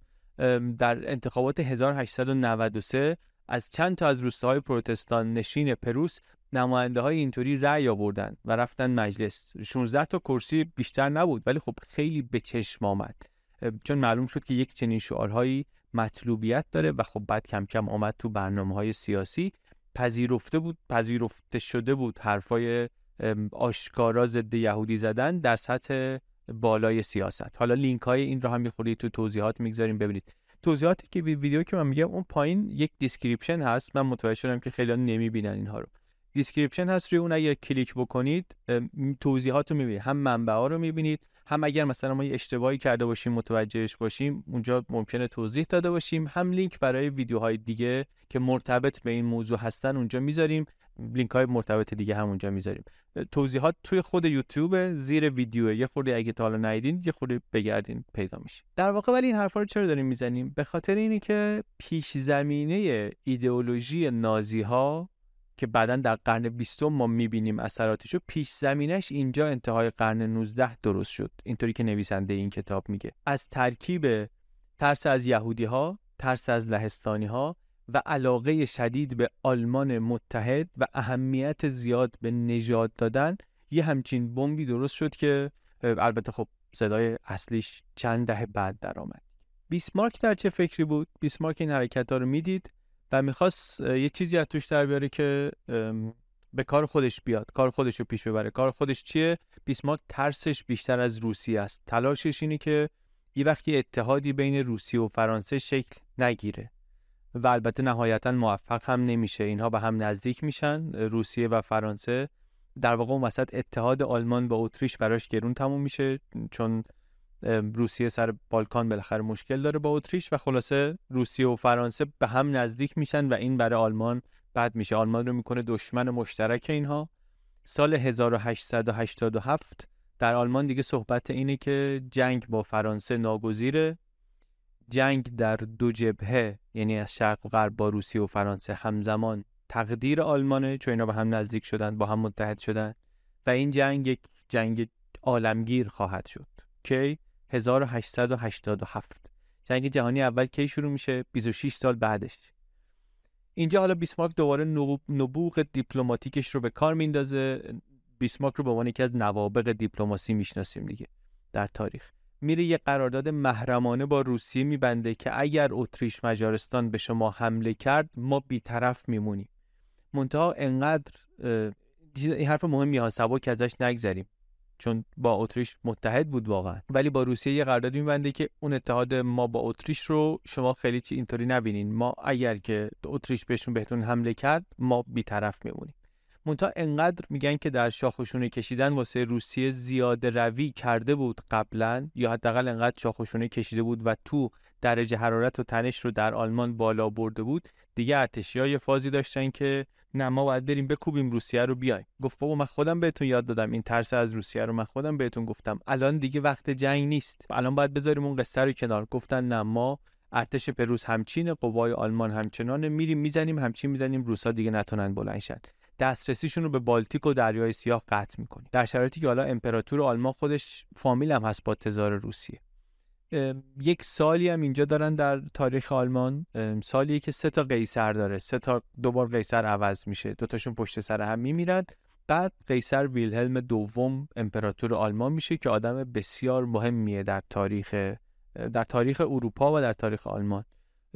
در انتخابات 1893 از چند تا از روستاهای پروتستان نشین پروس نماینده های اینطوری رأی آوردن و رفتن مجلس. 16 تا کرسی بیشتر نبود ولی خب خیلی به چشم آمد. چون معلوم شد که یک چنین شعارهایی مطلوبیت داره و خب بعد کم کم آمد تو برنامه های سیاسی. پذیرفته بود پذیرفته شده بود حرفای آشکارا ضد یهودی زدن در سطح بالای سیاست. حالا لینک های این رو هم می‌خورید تو توضیحات می‌گذاریم ببینید. توضیحاتی که ویدیو که من میگم اون پایین یک description هست. من متوجه شدم که خیلی نمی‌بینن اینها رو. description هست روی اون اگر کلیک بکنید توضیحات رو می‌بینید. هم منبع رو می‌بینید هم اگر مثلا ما یه اشتباهی کرده باشیم متوجهش باشیم اونجا ممکنه توضیح داده باشیم. هم لینک برای ویدیوهای دیگه که مرتبط به این موضوع هستن اونجا می‌ذاریم. لینک های مرتبط دیگه هم اونجا می‌ذاریم. توضیحات توی خود یوتیوب زیر ویدیو. یه خورده اگه تا حالا ندیدین یه خورده بگردین پیدا میشه. در واقع ولی این حرفا رو چرا داریم می‌زنیم؟ به خاطر اینه که پیش زمینه ایدئولوژی نازی ها که بعدا در قرن بیستم ما می‌بینیم اثراتشو پیش زمینش اینجا انتهای قرن 19 درست شد اینطوری که نویسنده این کتاب میگه از ترکیب ترس از یهودی ها ترس از لهستانی ها و علاقه شدید به آلمان متحد و اهمیت زیاد به نژاد دادن یه همچین بمبی درست شد که البته خب صدای اصلیش چند دهه بعد درآمد. بیسمارک در چه فکری بود؟ بیسمارک این حرکت ها رو می‌دید و می‌خواست یه چیزی از توش در بیاره که به کار خودش بیاد کار خودش رو پیش ببره. کار خودش چیه؟ بیسمارک ترسش بیشتر از روسیه است. تلاشش اینه که یه وقتی اتحادی بین روسیه و فرانسه شکل نگیره و البته نهایتا موفق هم نمیشه. اینها به هم نزدیک میشن روسیه و فرانسه. در واقع اون وسط اتحاد آلمان با اتریش براش گرون تموم میشه چون روسیه سر بالکان بالاخره مشکل داره با اتریش و خلاصه روسیه و فرانسه به هم نزدیک میشن و این برای آلمان بد میشه. آلمان رو می‌کنه دشمن مشترک اینها. سال 1887 در آلمان دیگه صحبت اینه که جنگ با فرانسه ناگزیره. جنگ در دو جبهه یعنی از شرق و غرب با روسیه و فرانسه همزمان تقدیر آلمانه چون اینا به هم نزدیک شدن با هم متحد شدن. و این جنگ یک جنگ عالمگیر خواهد شد. کی؟ 1887 جنگ جهانی اول کی شروع میشه؟ 26 سال بعدش. اینجا حالا بیسمارک دوباره نبوغ دیپلماتیکش رو به کار میندازه. بیسمارک رو به عنوان یکی از نوابق دیپلماسی می‌شناسیم دیگه در تاریخ. میره یه قرارداد محرمانه با روسیه میبنده که اگر اتریش مجارستان به شما حمله کرد ما بیطرف میمونیم. منتها انقدر این حرف مهمی ها سبک ازش نگذریم. چون با اتریش متحد بود واقعا. ولی با روسیه یه قرارداد میبنده که اون اتحاد ما با اتریش رو شما خیلی چی اینطوری نبینین. ما اگر که اتریش بهشون بهتون حمله کرد ما بیطرف میمونیم. منتها انقدر میگن که در شاخشونه کشیدن واسه روسیه زیاده روی کرده بود قبلا یا حداقل انقدر شاخشونه کشیده بود و تو درجه حرارت و تنش رو در آلمان بالا برده بود دیگه ارتشی های فازی داشتن که نه ما باید بریم بکوبیم روسیه رو بیایم. گفت بابا من خودم بهتون یاد دادم. این ترس از روسیه رو من خودم بهتون گفتم. الان دیگه وقت جنگ نیست. الان باید بذاریم اون قصه رو کنار. گفتن نه ما ارتش پروز همچین قوای آلمان همچنان میریم می‌زنیم همچین می‌زنیم. روسا دیگه نتونن بلنشن دسترسیشون رو به بالتیک و دریای سیاه قطع می‌کنه در شرایطی که حالا امپراتور آلمان خودش فامیل هم هست با تزار روسیه. یک سالی هم اینجا دارن در تاریخ آلمان. سالی که سه تا قیصر داره. سه تا دوبار قیصر عوض میشه. دوتاشون پشت سر هم میمیرن. بعد قیصر ویلهلم دوم امپراتور آلمان میشه که آدم بسیار مهمیه در تاریخ در تاریخ اروپا و در تاریخ آلمان.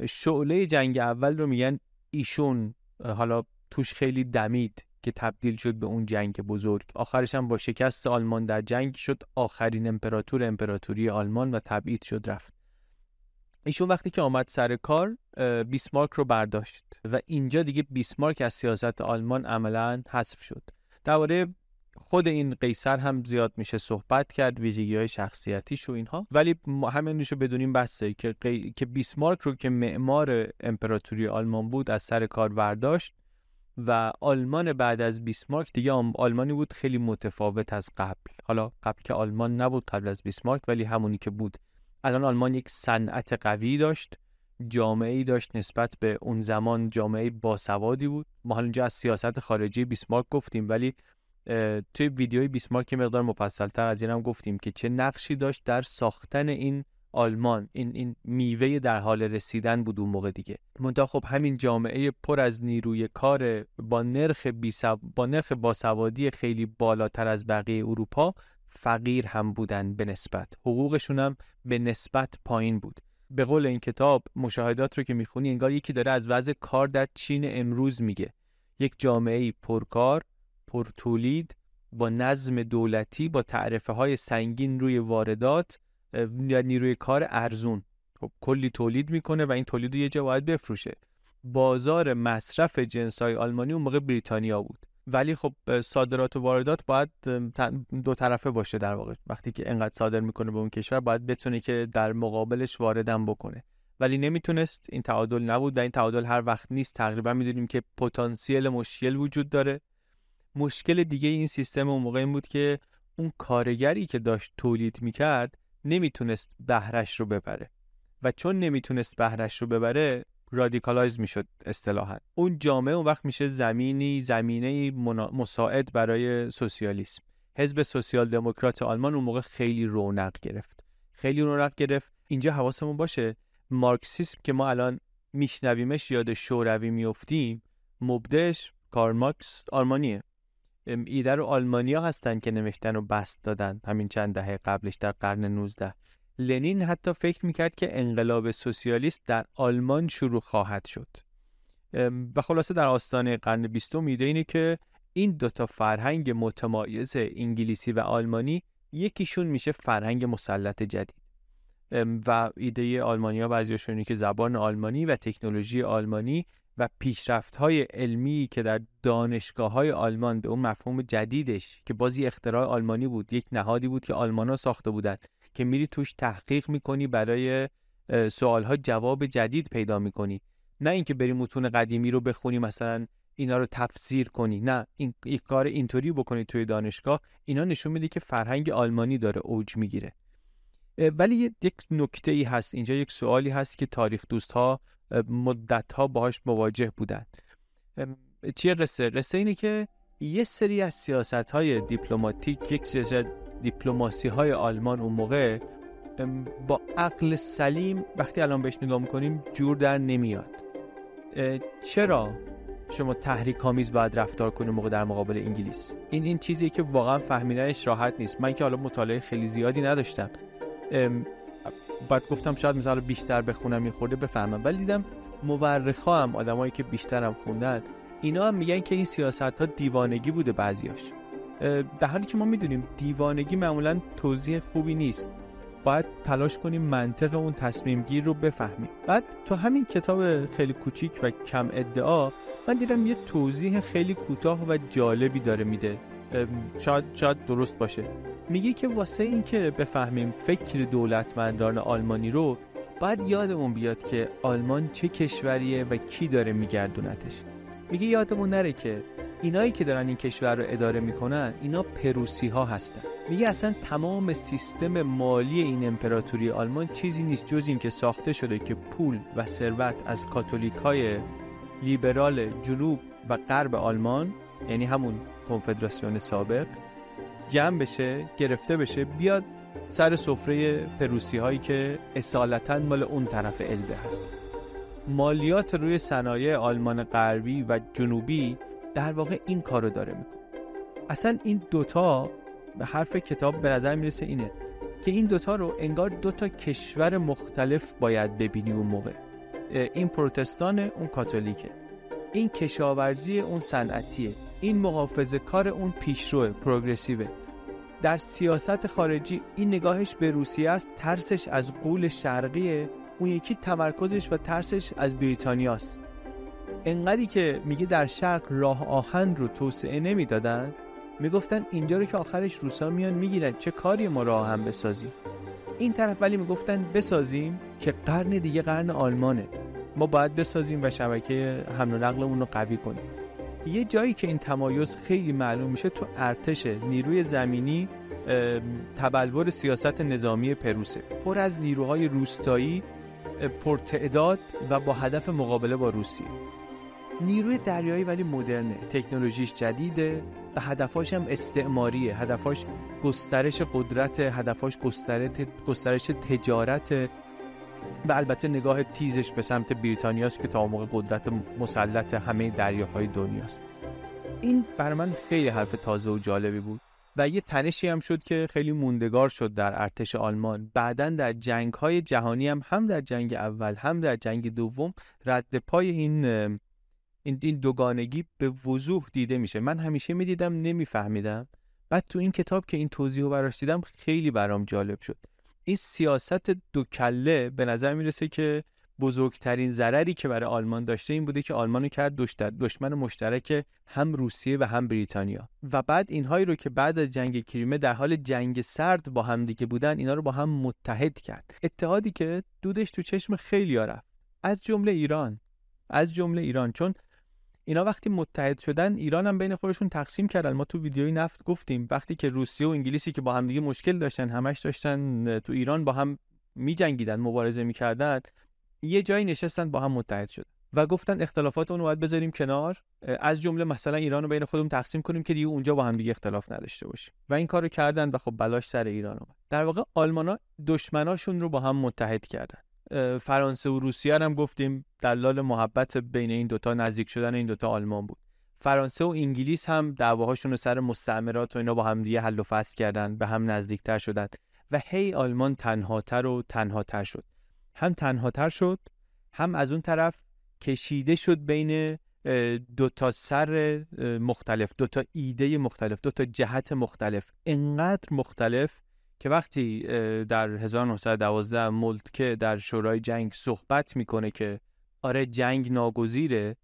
شعله جنگ اول رو میگن ایشون حالا توش خیلی دمید. که تبدیل شد به اون جنگ بزرگ. آخرش هم با شکست آلمان در جنگ شد آخرین امپراتور امپراتوری آلمان و تبعید شد رفت. ایشون وقتی که آمد سر کار بیسمارک رو برداشت و اینجا دیگه بیسمارک از سیاست آلمان عملا حذف شد. درباره خود این قیصر هم زیاد میشه صحبت کرد ویژگی های شخصیتیش و اینها. ولی همین رو بدونیم بسته که, که بیسمارک رو که معمار امپراتوری آلمان بود از سر کار برداشت. و آلمان بعد از بیسمارک دیگه آلمانی بود خیلی متفاوت از قبل. حالا قبل که آلمان نبود قبل از بیسمارک ولی همونی که بود. الان آلمان یک صنعت قوی داشت جامعه ای داشت نسبت به اون زمان جامعه باسوادی بود. ما حالا اینجا از سیاست خارجی بیسمارک گفتیم ولی توی ویدیوی بیسمارک مقدار مفصلتر از این هم گفتیم که چه نقشی داشت در ساختن این آلمان این این میوه در حال رسیدن بود اون موقع دیگه. منتها خب همین جامعه پر از نیروی کار با نرخ با نرخ باسوادی خیلی بالاتر از بقیه اروپا فقیر هم بودن به نسبت. حقوقشون هم به نسبت پایین بود. به قول این کتاب مشاهدات رو که می‌خونی انگار یکی داره از وضع کار در چین امروز میگه. یک جامعه پرکار پرتولید با نظم دولتی با تعرفه های سنگین روی واردات نیروی کار ارزون. خب کلی تولید می‌کنه و این تولید رو یه جا باید بفروشه. بازار مصرف جنس های آلمانی اون موقع بریتانیا بود. ولی خب صادرات و واردات باید دو طرفه باشه در واقع. وقتی که انقدر صادر می‌کنه به اون کشور باید بتونه که در مقابلش واردم بکنه. ولی نمی‌تونست. این تعادل نبود و این تعادل هر وقت نیست. تقریبا می‌دونیم که پتانسیل مشکل وجود داره. مشکل دیگه این سیستم اون موقع این بود که اون کارگری که داشت تولید می‌کرد نمی‌تونست بهرش رو ببره. و چون نمی‌تونست بهرش رو ببره radicalize می‌شد اصطلاحا. اون جامعه اون وقت میشه زمینی زمینه مساعد برای سوسیالیسم. حزب سوسیال دموکرات آلمان اون موقع خیلی رونق گرفت. خیلی رونق گرفت. اینجا حواسمون باشه مارکسیسم که ما الان میشنویمش یاد شوروی میفتیم مبدش کارل مارکس آلمانیه. ایده رو آلمانیا هستن که نوشتن و بست دادن همین چند دهه قبلش در قرن 19 لنین حتی فکر می‌کرد که انقلاب سوسیالیست در آلمان شروع خواهد شد. و خلاصه در آستانه قرن بیستم ایده اینه که این دوتا فرهنگ متمایز انگلیسی و آلمانی یکیشون میشه فرهنگ مسلط جدید. و ایده آلمانیا بعضیاشون که زبان آلمانی و تکنولوژی آلمانی و پیشرفت های علمی که در دانشگاه های آلمان به اون مفهوم جدیدش که بازی اختراع آلمانی بود یک نهادی بود که آلمان ها ساخته بودن که میری توش تحقیق می‌کنی برای سوال ها جواب جدید پیدا می‌کنی. نه اینکه بری متون قدیمی رو بخونی مثلا اینا رو تفسیر کنی. نه این یک کار اینطوری بکنی توی دانشگاه. اینا نشون میده که فرهنگ آلمانی داره اوج می‌گیره. ولی یک نکته ای هست. اینجا یک سوالی هست که تاریخ دوست ها مدت ها باهاش مواجه بودن. چیه قصه؟ قصه اینه که یه سری از سیاست های دیپلماتیک یک سیاست دیپلماسی های آلمان اون موقع با عقل سلیم وقتی الان بهش نگاه می‌کنیم جور در نمیاد. چرا شما تحریک آمیز باید رفتار کنی موقع در مقابل انگلیس؟ این این چیزی که واقعا فهمیدنش راحت نیست. من که حالا مطالعه خیلی زیادی نداشتم. باید گفتم شاید مثلا بیشتر بخونم یه خورده بفهمم. ولی دیدم مورخا هم آدمایی که بیشترم خوندن اینا هم میگن که این سیاست ها دیوانگی بوده بعضیاش. در حالی که ما می‌دونیم دیوانگی معمولا توضیح خوبی نیست. باید تلاش کنیم منطق اون تصمیم گیر رو بفهمیم. بعد تو همین کتاب خیلی کوچیک و کم ادعا من دیدم یه توضیح خیلی کوتاه و جالبی داره میده. شاید شاید درست باشه. میگه که واسه اینکه بفهمیم فکر دولتمندان آلمانی رو باید یادمون بیاد که آلمان چه کشوریه و کی داره میگردونتش. میگه یادمون نره که اینایی که دارن این کشور رو اداره می‌کنن اینا پروسی ها هستن. میگه اصلا تمام سیستم مالی این امپراتوری آلمان چیزی نیست جز این که ساخته شده که پول و ثروت از کاتولیک های لیبرال جنوب و غرب آلمان یعنی همون کنفدراسیون سابق جمع بشه گرفته بشه بیاد سر سفره پروسی هایی که اصالتا مال اون طرف البه هست. مالیات روی صنایع آلمان غربی و جنوبی در واقع این کارو داره می‌کنه. اصلا این دوتا به حرف کتاب به نظر می‌رسه اینه که این دوتا رو انگار دوتا کشور مختلف باید ببینی اون موقع. این پروتستان اون کاتولیکه. این کشاورزی اون صنعتیه. این محافظه کار اون پیشرو پروگرسیوه. در سیاست خارجی این نگاهش به روسیه است ترسش از قول شرقیه اون یکی تمرکزش و ترسش از بریتانیاست انقدری که میگه در شرق راه آهن رو توسعه نمی‌دادن می‌گفتن اینجا رو که آخرش روسا میان می‌گیرن چه کاری ما راه آهن بسازیم؟ این طرف ولی می‌گفتن بسازیم که قرن دیگه قرن آلمانه. ما باید بسازیم و شبکه حمل و نقلمون رو قوی کنیم. یه جایی که این تمایز خیلی معلوم میشه تو ارتش نیروی زمینی تبلور سیاست نظامی پروسه. پر از نیروهای روستایی پرتعداد و با هدف مقابله با روسیه. نیروی دریایی ولی مدرنه تکنولوژیش جدیده و هدفاش هم استعماریه. هدفاش گسترش قدرت هدفاش گسترش تجارت و البته نگاه تیزش به سمت بریتانیاست که تا موقع قدرت مسلط همه دریاهای دنیاست. این بر من خیلی حرف تازه و جالبی بود و یه تنشی هم شد که خیلی موندگار شد در ارتش آلمان. بعدا در جنگ های جهانی هم هم در جنگ اول هم در جنگ دوم رد پای این این, دوگانگی به وضوح دیده میشه. من همیشه می‌دیدم نمیفهمیدم. بعد تو این کتاب که این توضیح رو براش دیدم خیلی برام جالب شد. این سیاست دو کله به نظر می‌رسه که بزرگترین ضرری که برای آلمان داشته این بوده که آلمان رو کرد دشمن مشترک هم روسیه و هم بریتانیا. و بعد اینهایی رو که بعد از جنگ کریمه در حال جنگ سرد با هم دیگه بودن اینا رو با هم متحد کرد. اتحادی که دودش تو چشم خیلی رفت. از جمله ایران. از جمله ایران. چون اینا وقتی متحد شدن ایران هم بین خودشون تقسیم کردن. ما تو ویدیوی نفت گفتیم وقتی که روسیه و انگلیسی که با هم دیگه مشکل داشتن همش داشتن تو ایران با هم میجنگیدن مبارزه می‌کردن یه جایی نشستن با هم متحد شد و گفتن اختلافات اون باید بذاریم کنار. از جمله مثلا ایران رو بین خودمون تقسیم کنیم که دیگه اونجا با هم دیگه اختلاف نداشته باشیم. و این کارو کردن و خب بلاش سر ایران اومد. در واقع آلمانا دشمناشون رو با هم متحد کردن. فرانسه و روسیه هم گفتیم دلال محبت بین این دوتا نزدیک شدن این دوتا آلمان بود. فرانسه و انگلیس هم دعواهاشون رو سر مستعمرات و اینا با هم دیگه حل و فصل کردن به هم نزدیکتر شدن و هی آلمان تنهاتر و تنهاتر شد. هم تنهاتر شد هم از اون طرف کشیده شد بین دو تا سر مختلف دو تا ایده مختلف دو تا جهت مختلف. انقدر مختلف که وقتی در 1912 ملتکه در شورای جنگ صحبت می‌کنه که آره جنگ ناگزیره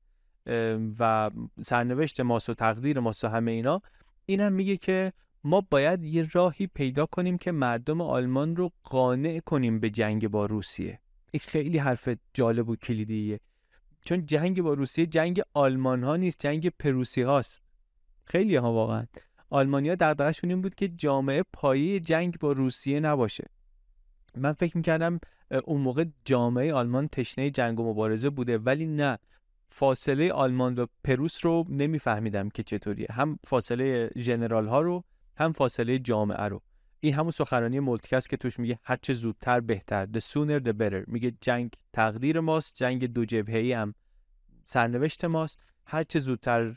و سرنوشت ماست و تقدیر ماست و همه اینا اینم میگه که ما باید یه راهی پیدا کنیم که مردم آلمان رو قانع کنیم به جنگ با روسیه. این خیلی حرف جالب و کلیدیه. چون جنگ با روسیه جنگ آلمان ها نیست جنگ پروسی هاست خیلی ها واقعا. آلمانیا دغدغه‌شون این بود که جامعه پایه جنگ با روسیه نباشه. من فکر می‌کردم اون موقع جامعه آلمان تشنه جنگ و مبارزه بوده ولی نه. فاصله آلمان و پروس رو نمیفهمیدم که چطوریه. هم فاصله ژنرال ها رو هم فاصله جامعه رو. این همون سخنرانی مولتکس که توش میگه هر چه زودتر بهتر the sooner the better. میگه جنگ تقدیر ماست جنگ دو جبهه‌ای هم سرنوشت ماست. هر چه زودتر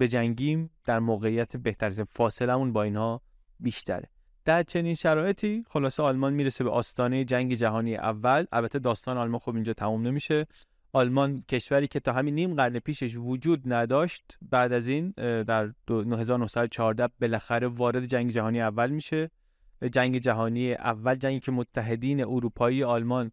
بجنگیم در موقعیت بهتر فاصلمون با اینها بیشتره. در چنین شرایطی خلاصه آلمان می‌رسه به آستانه جنگ جهانی اول. البته داستان آلمان خب اینجا تموم نمیشه. آلمان کشوری که تا همین نیم قرن پیشش وجود نداشت بعد از این در 1914 بالاخره وارد جنگ جهانی اول میشه. جنگ جهانی اول جنگی که متحدین اروپایی آلمان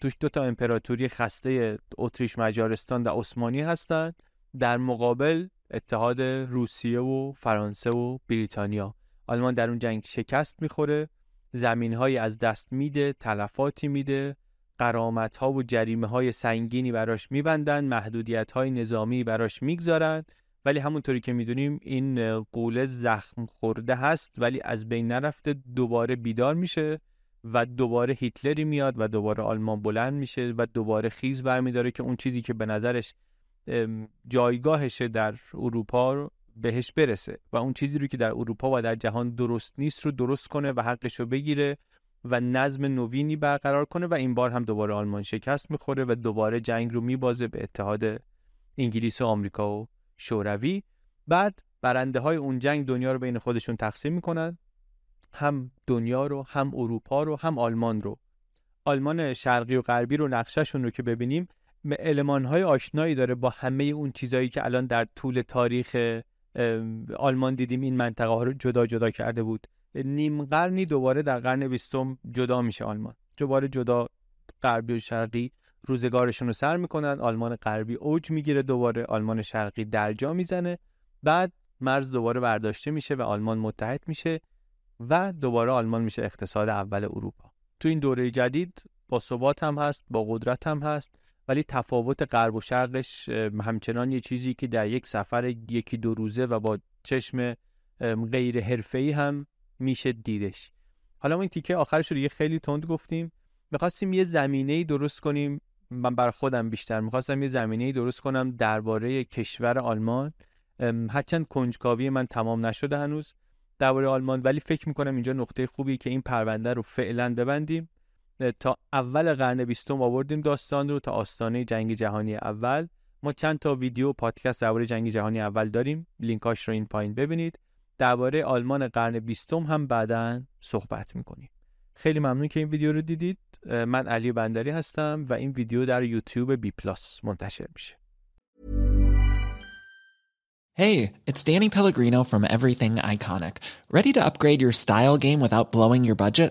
توش دو تا امپراتوری خسته اتریش مجارستان و عثمانی هستند. در مقابل اتحاد روسیه و فرانسه و بریتانیا. آلمان در اون جنگ شکست می‌خوره. زمین های از دست میده تلفاتی میده. قرامت ها و جریمه های سنگینی براش میبندن. محدودیت های نظامی براش می‌گذارن. ولی همونطوری که می‌دونیم این قوله زخم خورده هست ولی از بین نرفته دوباره بیدار میشه و دوباره هیتلری میاد و دوباره آلمان بلند میشه و دوباره خیز برمیداره که اون چیزی که به نظرش جایگاهشه در اروپا بهش برسه و اون چیزی رو که در اروپا و در جهان درست نیست رو درست کنه و حقش رو بگیره و نظم نوینی برقرار کنه و این بار هم دوباره آلمان شکست می‌خوره و دوباره جنگ رو میبازه به اتحاد انگلیس و آمریکا و شوروی. بعد برنده های اون جنگ دنیا رو بین خودشون تقسیم می‌کنن. هم دنیا رو هم اروپا رو هم آلمان رو. آلمان شرقی و غربی رو نقشهشون رو که ببینیم علمان های آشنایی داره با همه اون چیزایی که الان در طول تاریخ آلمان دیدیم این منطقه ها رو جدا جدا کرده بود. نیم قرنی دوباره در قرن بیستم جدا میشه آلمان. دوباره جدا غربی و شرقی روزگارشون رو سر می‌کنن آلمان غربی اوج می‌گیره دوباره آلمان شرقی درجا می‌زنه. بعد مرز دوباره برداشته میشه و آلمان متحد میشه و دوباره آلمان میشه اقتصاد اول اروپا. تو این دوره جدید با ثبات هم هست با قدرت هم هست. ولی تفاوت غرب و شرقش همچنان یه چیزی که در یک سفر یکی دو روزه و با چشم غیر حرفه‌ای هم میشه دیدش. حالا ما این تیکه آخرش رو یه خیلی تند گفتیم. می‌خواستیم یه زمینه درست کنیم. من بر خودم بیشتر می‌خواستم یه زمینه درست کنم درباره کشور آلمان. هرچند کنجکاوی من تمام نشده هنوز درباره آلمان ولی فکر می‌کنم اینجا نقطه خوبی که این پرونده رو فعلا ببندیم. تا اول قرن بیستم آوردیم داستان رو تا آستانه جنگ جهانی اول. ما چند تا ویدیو پادکست درباره جنگ جهانی اول داریم. لینکاش رو این پایین ببینید. درباره آلمان قرن بیستم هم بعدا صحبت می‌کنیم. خیلی ممنون که این ویدیو رو دیدید. من علی بندری هستم و این ویدیو در یوتیوب بی پلاس منتشر میشه. Hey, it's Danny Pellegrino from Everything Iconic. Ready to upgrade your style game without blowing your budget?